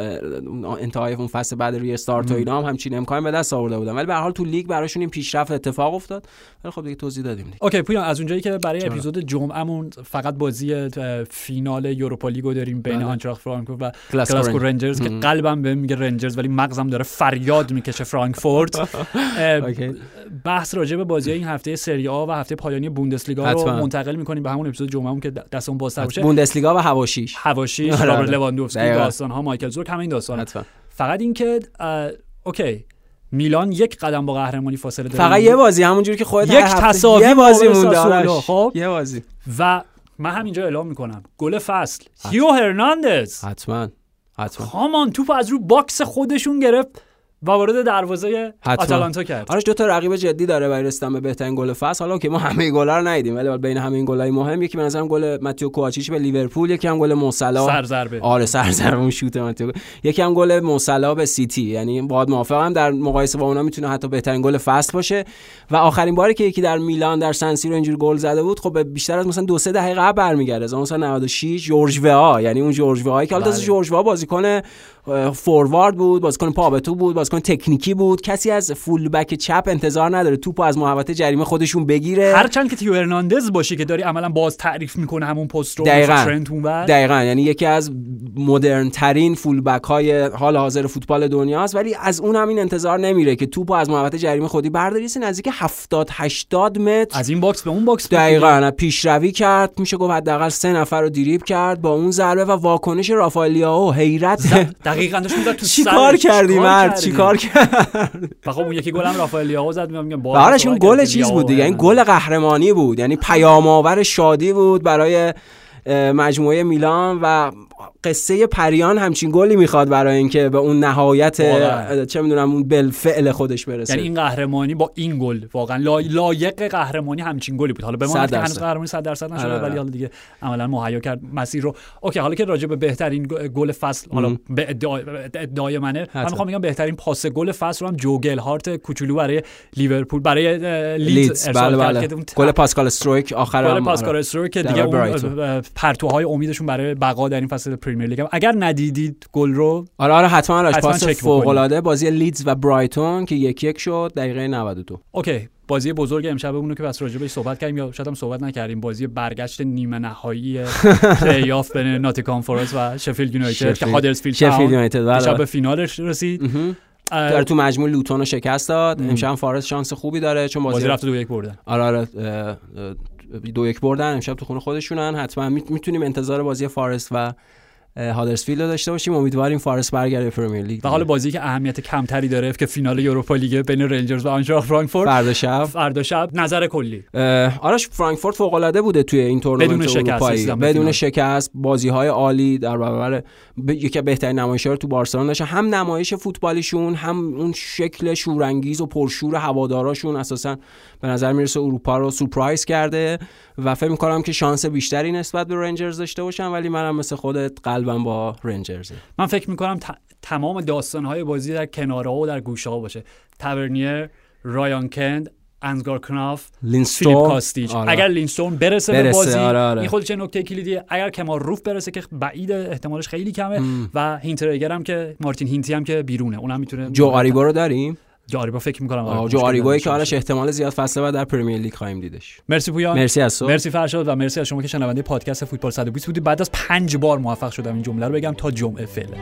A: انتهای اون فصل بعد restart و اینا هم همچین امکان به دست آورده بودن ولی به هر حال تو لیگ براشون این پیشرفت اتفاق افتاد ولی خب دیگه توضیح دادیم دیگه
C: اوکی پویان از اونجایی که برای؟ اپیزود جمعهمون فقط بازی فینال یوروپا لیگو داریم بین
A: بله.
C: آینتراخت فرانکفورت و
A: رنج.
C: رنجرز که. قلبم بهم میگه رنجرز ولی مغزم داره فریاد می‌کشه فرانکفورت. بحث راجع به بازی این هفته سری آ و هفته پایانی بوندسلیگا رو. منتقل می‌کنیم به همون اپیزود جمعهمون که دستمون بازتر باشه.
A: بوندسلیگا و حواشیش.
C: حواشیش
A: آره،
C: رابرت
A: آره.
C: لواندوفسکی. داستان ها مایکل زورک همه این داستان.
A: حتما.
C: فقط اینکه اه، اوکی میلان یک قدم با قهرمانی فاصله داره.
A: فقط یه بازی همونجوری که خودت
C: یک تساوی
A: یه بازی مونده.
C: خب؟
A: یه بازی.
C: و من همینجا اعلام می‌کنم. گل فصل. تئو هرناندز.
A: حتما. حتما.
C: هامان توپ از رو box خودشون گرفت. و وارد دروازه. آتالانتا کرد.
A: آرش دو تا رقیب جدی داره برای رسیدن به بهترین گل فصل. حالا که ما همه گلا رو ندیدیم ولی بین همه این گلای مهم یکی به نظرم گل ماتیو کوواچیچ به لیورپول یکی هم گل مو صلاح.
C: سرضربه.
A: آره سرضرب اون شوت ماتیو یکی هم گل مو صلاح به سیتی. یعنی باید موافقم در مقایسه با اونا می‌تونه حتی بهترین گل فصل باشه. و آخرین باری که یکی در میلان در سن سیرو اینجوری گل زده بود خب بیشتر از مثلا دو سه دقیقه قبل برمیگرده. مثلا 96 جورج وه‌آ یعنی اون جورج وه‌آ که حالا
C: بله.
A: جورج وه‌آ بازیکن فوروارد بود بازیکن پا به توپ بود بازیکن تکنیکی بود. کسی از full back چپ انتظار نداره توپو از محوطه جریمه خودشون بگیره.
C: هرچند که تئو هرناندز باشی که داری عملا باز تعریف می‌کنه همون پست رو
A: دقیقاً.
C: مثل ترنت اونور.
A: دقیقا. یعنی یکی از مدرن ترین full back های حال حاضر فوتبال دنیاست ولی از اون هم این انتظار نمیره که توپو از محوطه جریمه خودی برداری. نزدیک 70 80 متر.
C: از این box به اون box
A: دقیقا. پیشروی کرد. میشه گفت حداقل سه نفر رو دریبل کرد با اون ضربه و واکنش رافائل لیائو حیرت.
C: دقیقاً داشت می‌زد تو
A: چی. کار کردی مرد؟ چی کار کرد
C: خب اون یکی گلم رافائل لیاو زد میگم میگم
A: آرش اون گل چیز بود دیگه این گل قهرمانی بود یعنی پیام آور شادی بود برای مجموعه میلان و قصه پریان همچین گلی می‌خواد برای اینکه به اون نهایت
C: واقعا.
A: چه می‌دونم اون بالفعل خودش برسه
C: یعنی این قهرمانی با این گل واقعا لا- لایق قهرمانی همچین گلی بود حالا بماند که هنوز. قهرمانی 100 درصد نشده
A: آره.
C: ولی حالا دیگه عملا مهیا کرد مسیر رو okay حالا که راجع به بهترین گل فصل حالا
A: مم.
C: به ادعای, به ادعای منه من. می‌خوام بگم بهترین پاس گل فصل رو هم جوگل هارت کوچولو برای لیورپول برای لیدز
A: لیدز
C: ارسال
A: بله
C: کرد
A: بله گل پاسکال استرویک آخر
C: گل پاسکال. استرو که
A: در
C: دیگه اون پرتوهای امیدشون برای بقا در این فصل پریمیر لیگ هم. اگر ندیدید گل رو
A: آره آره حتما آره پاس فوق. العاده بازی لیدز و برایتون که یک یک شد دقیقه 92
C: okay بازی بزرگ امشبمون رو که بس راجع بهش صحبت کردیم یا شاید هم صحبت نکردیم. بازی برگشت نیمه نهایی پلی آف بین ناتینگهام فارست و شفیلد یونایتد که هادرسفیلد
A: شفیلد یونایتد بله.
C: به فینالش رسید.
A: داره تو مجموع لوتون رو شکست داد. امشب هم فارست شانس خوبی داره چون
C: بازی
A: بازی
C: رفت دو یک بردن
A: آره آره دو یک بردن امشب تو خونه خودشونن حتما می- می‌تونیم انتظار بازی فارست و هادرسفیلد رو داشته باشیم. امیدواریم فارست برگرده پرمیر لیگ
C: و حالا بازی که اهمیت کمتری داره که فینال یوروپا لیگ بین رنجرز و آنتراخت فرانکفورت.
A: فردا شب.
C: فردا شب. نظر کلی.
A: آرش فرانکفورت فوق العاده بوده توی این
C: بدون
A: تورنمنت
C: شکست رسیدن به
A: بدون. شکست. بازی های عالی در برابر ب- یکی از بهترین نمایش‌ها رو تو بارسلون داشتن. هم نمایش فوتبالیشون هم اون شکل شورانگیز و پرشور هواداراشون اساسا به نظر می‌رسه اروپا رو سورپرایز کرده. و فکر می‌کنم که شانس بیشتری نسبت به رنجرز داشته باشن. ولی منم مثل خودت قلبم با رنجرزه
C: من فکر می‌کنم تمام داستانهای بازی در کناره و در گوشه ها باشه تاورنیر رایان کنت انسگار کناف لیندستروم
A: آره.
C: اگر لیندستروم برسه, به
A: برسه،
C: بازی
A: آره، آره.
C: این خودش نکته کلیدیه اگر کمار روف برسه که بعید احتمالش خیلی کمه
A: مم.
C: و هینترگر هم که مارتین هینتی هم که بیرونه اونم می‌تونه
A: جو آریبا رو داریم
C: جو آریبا فکر می‌کنم
A: آه، جو آریبایی که آرش احتمال زیاد فصل بعد در پرمیر لیگ خواهیم دیدش.
C: مرسی پویان.
A: مرسی از تو.
C: مرسی فرشاد و مرسی از شما که شنونده پادکست فوتبال 120 بودید. بعد از پنج بار موفق شدم این جمله رو بگم تا جمعه فعلا.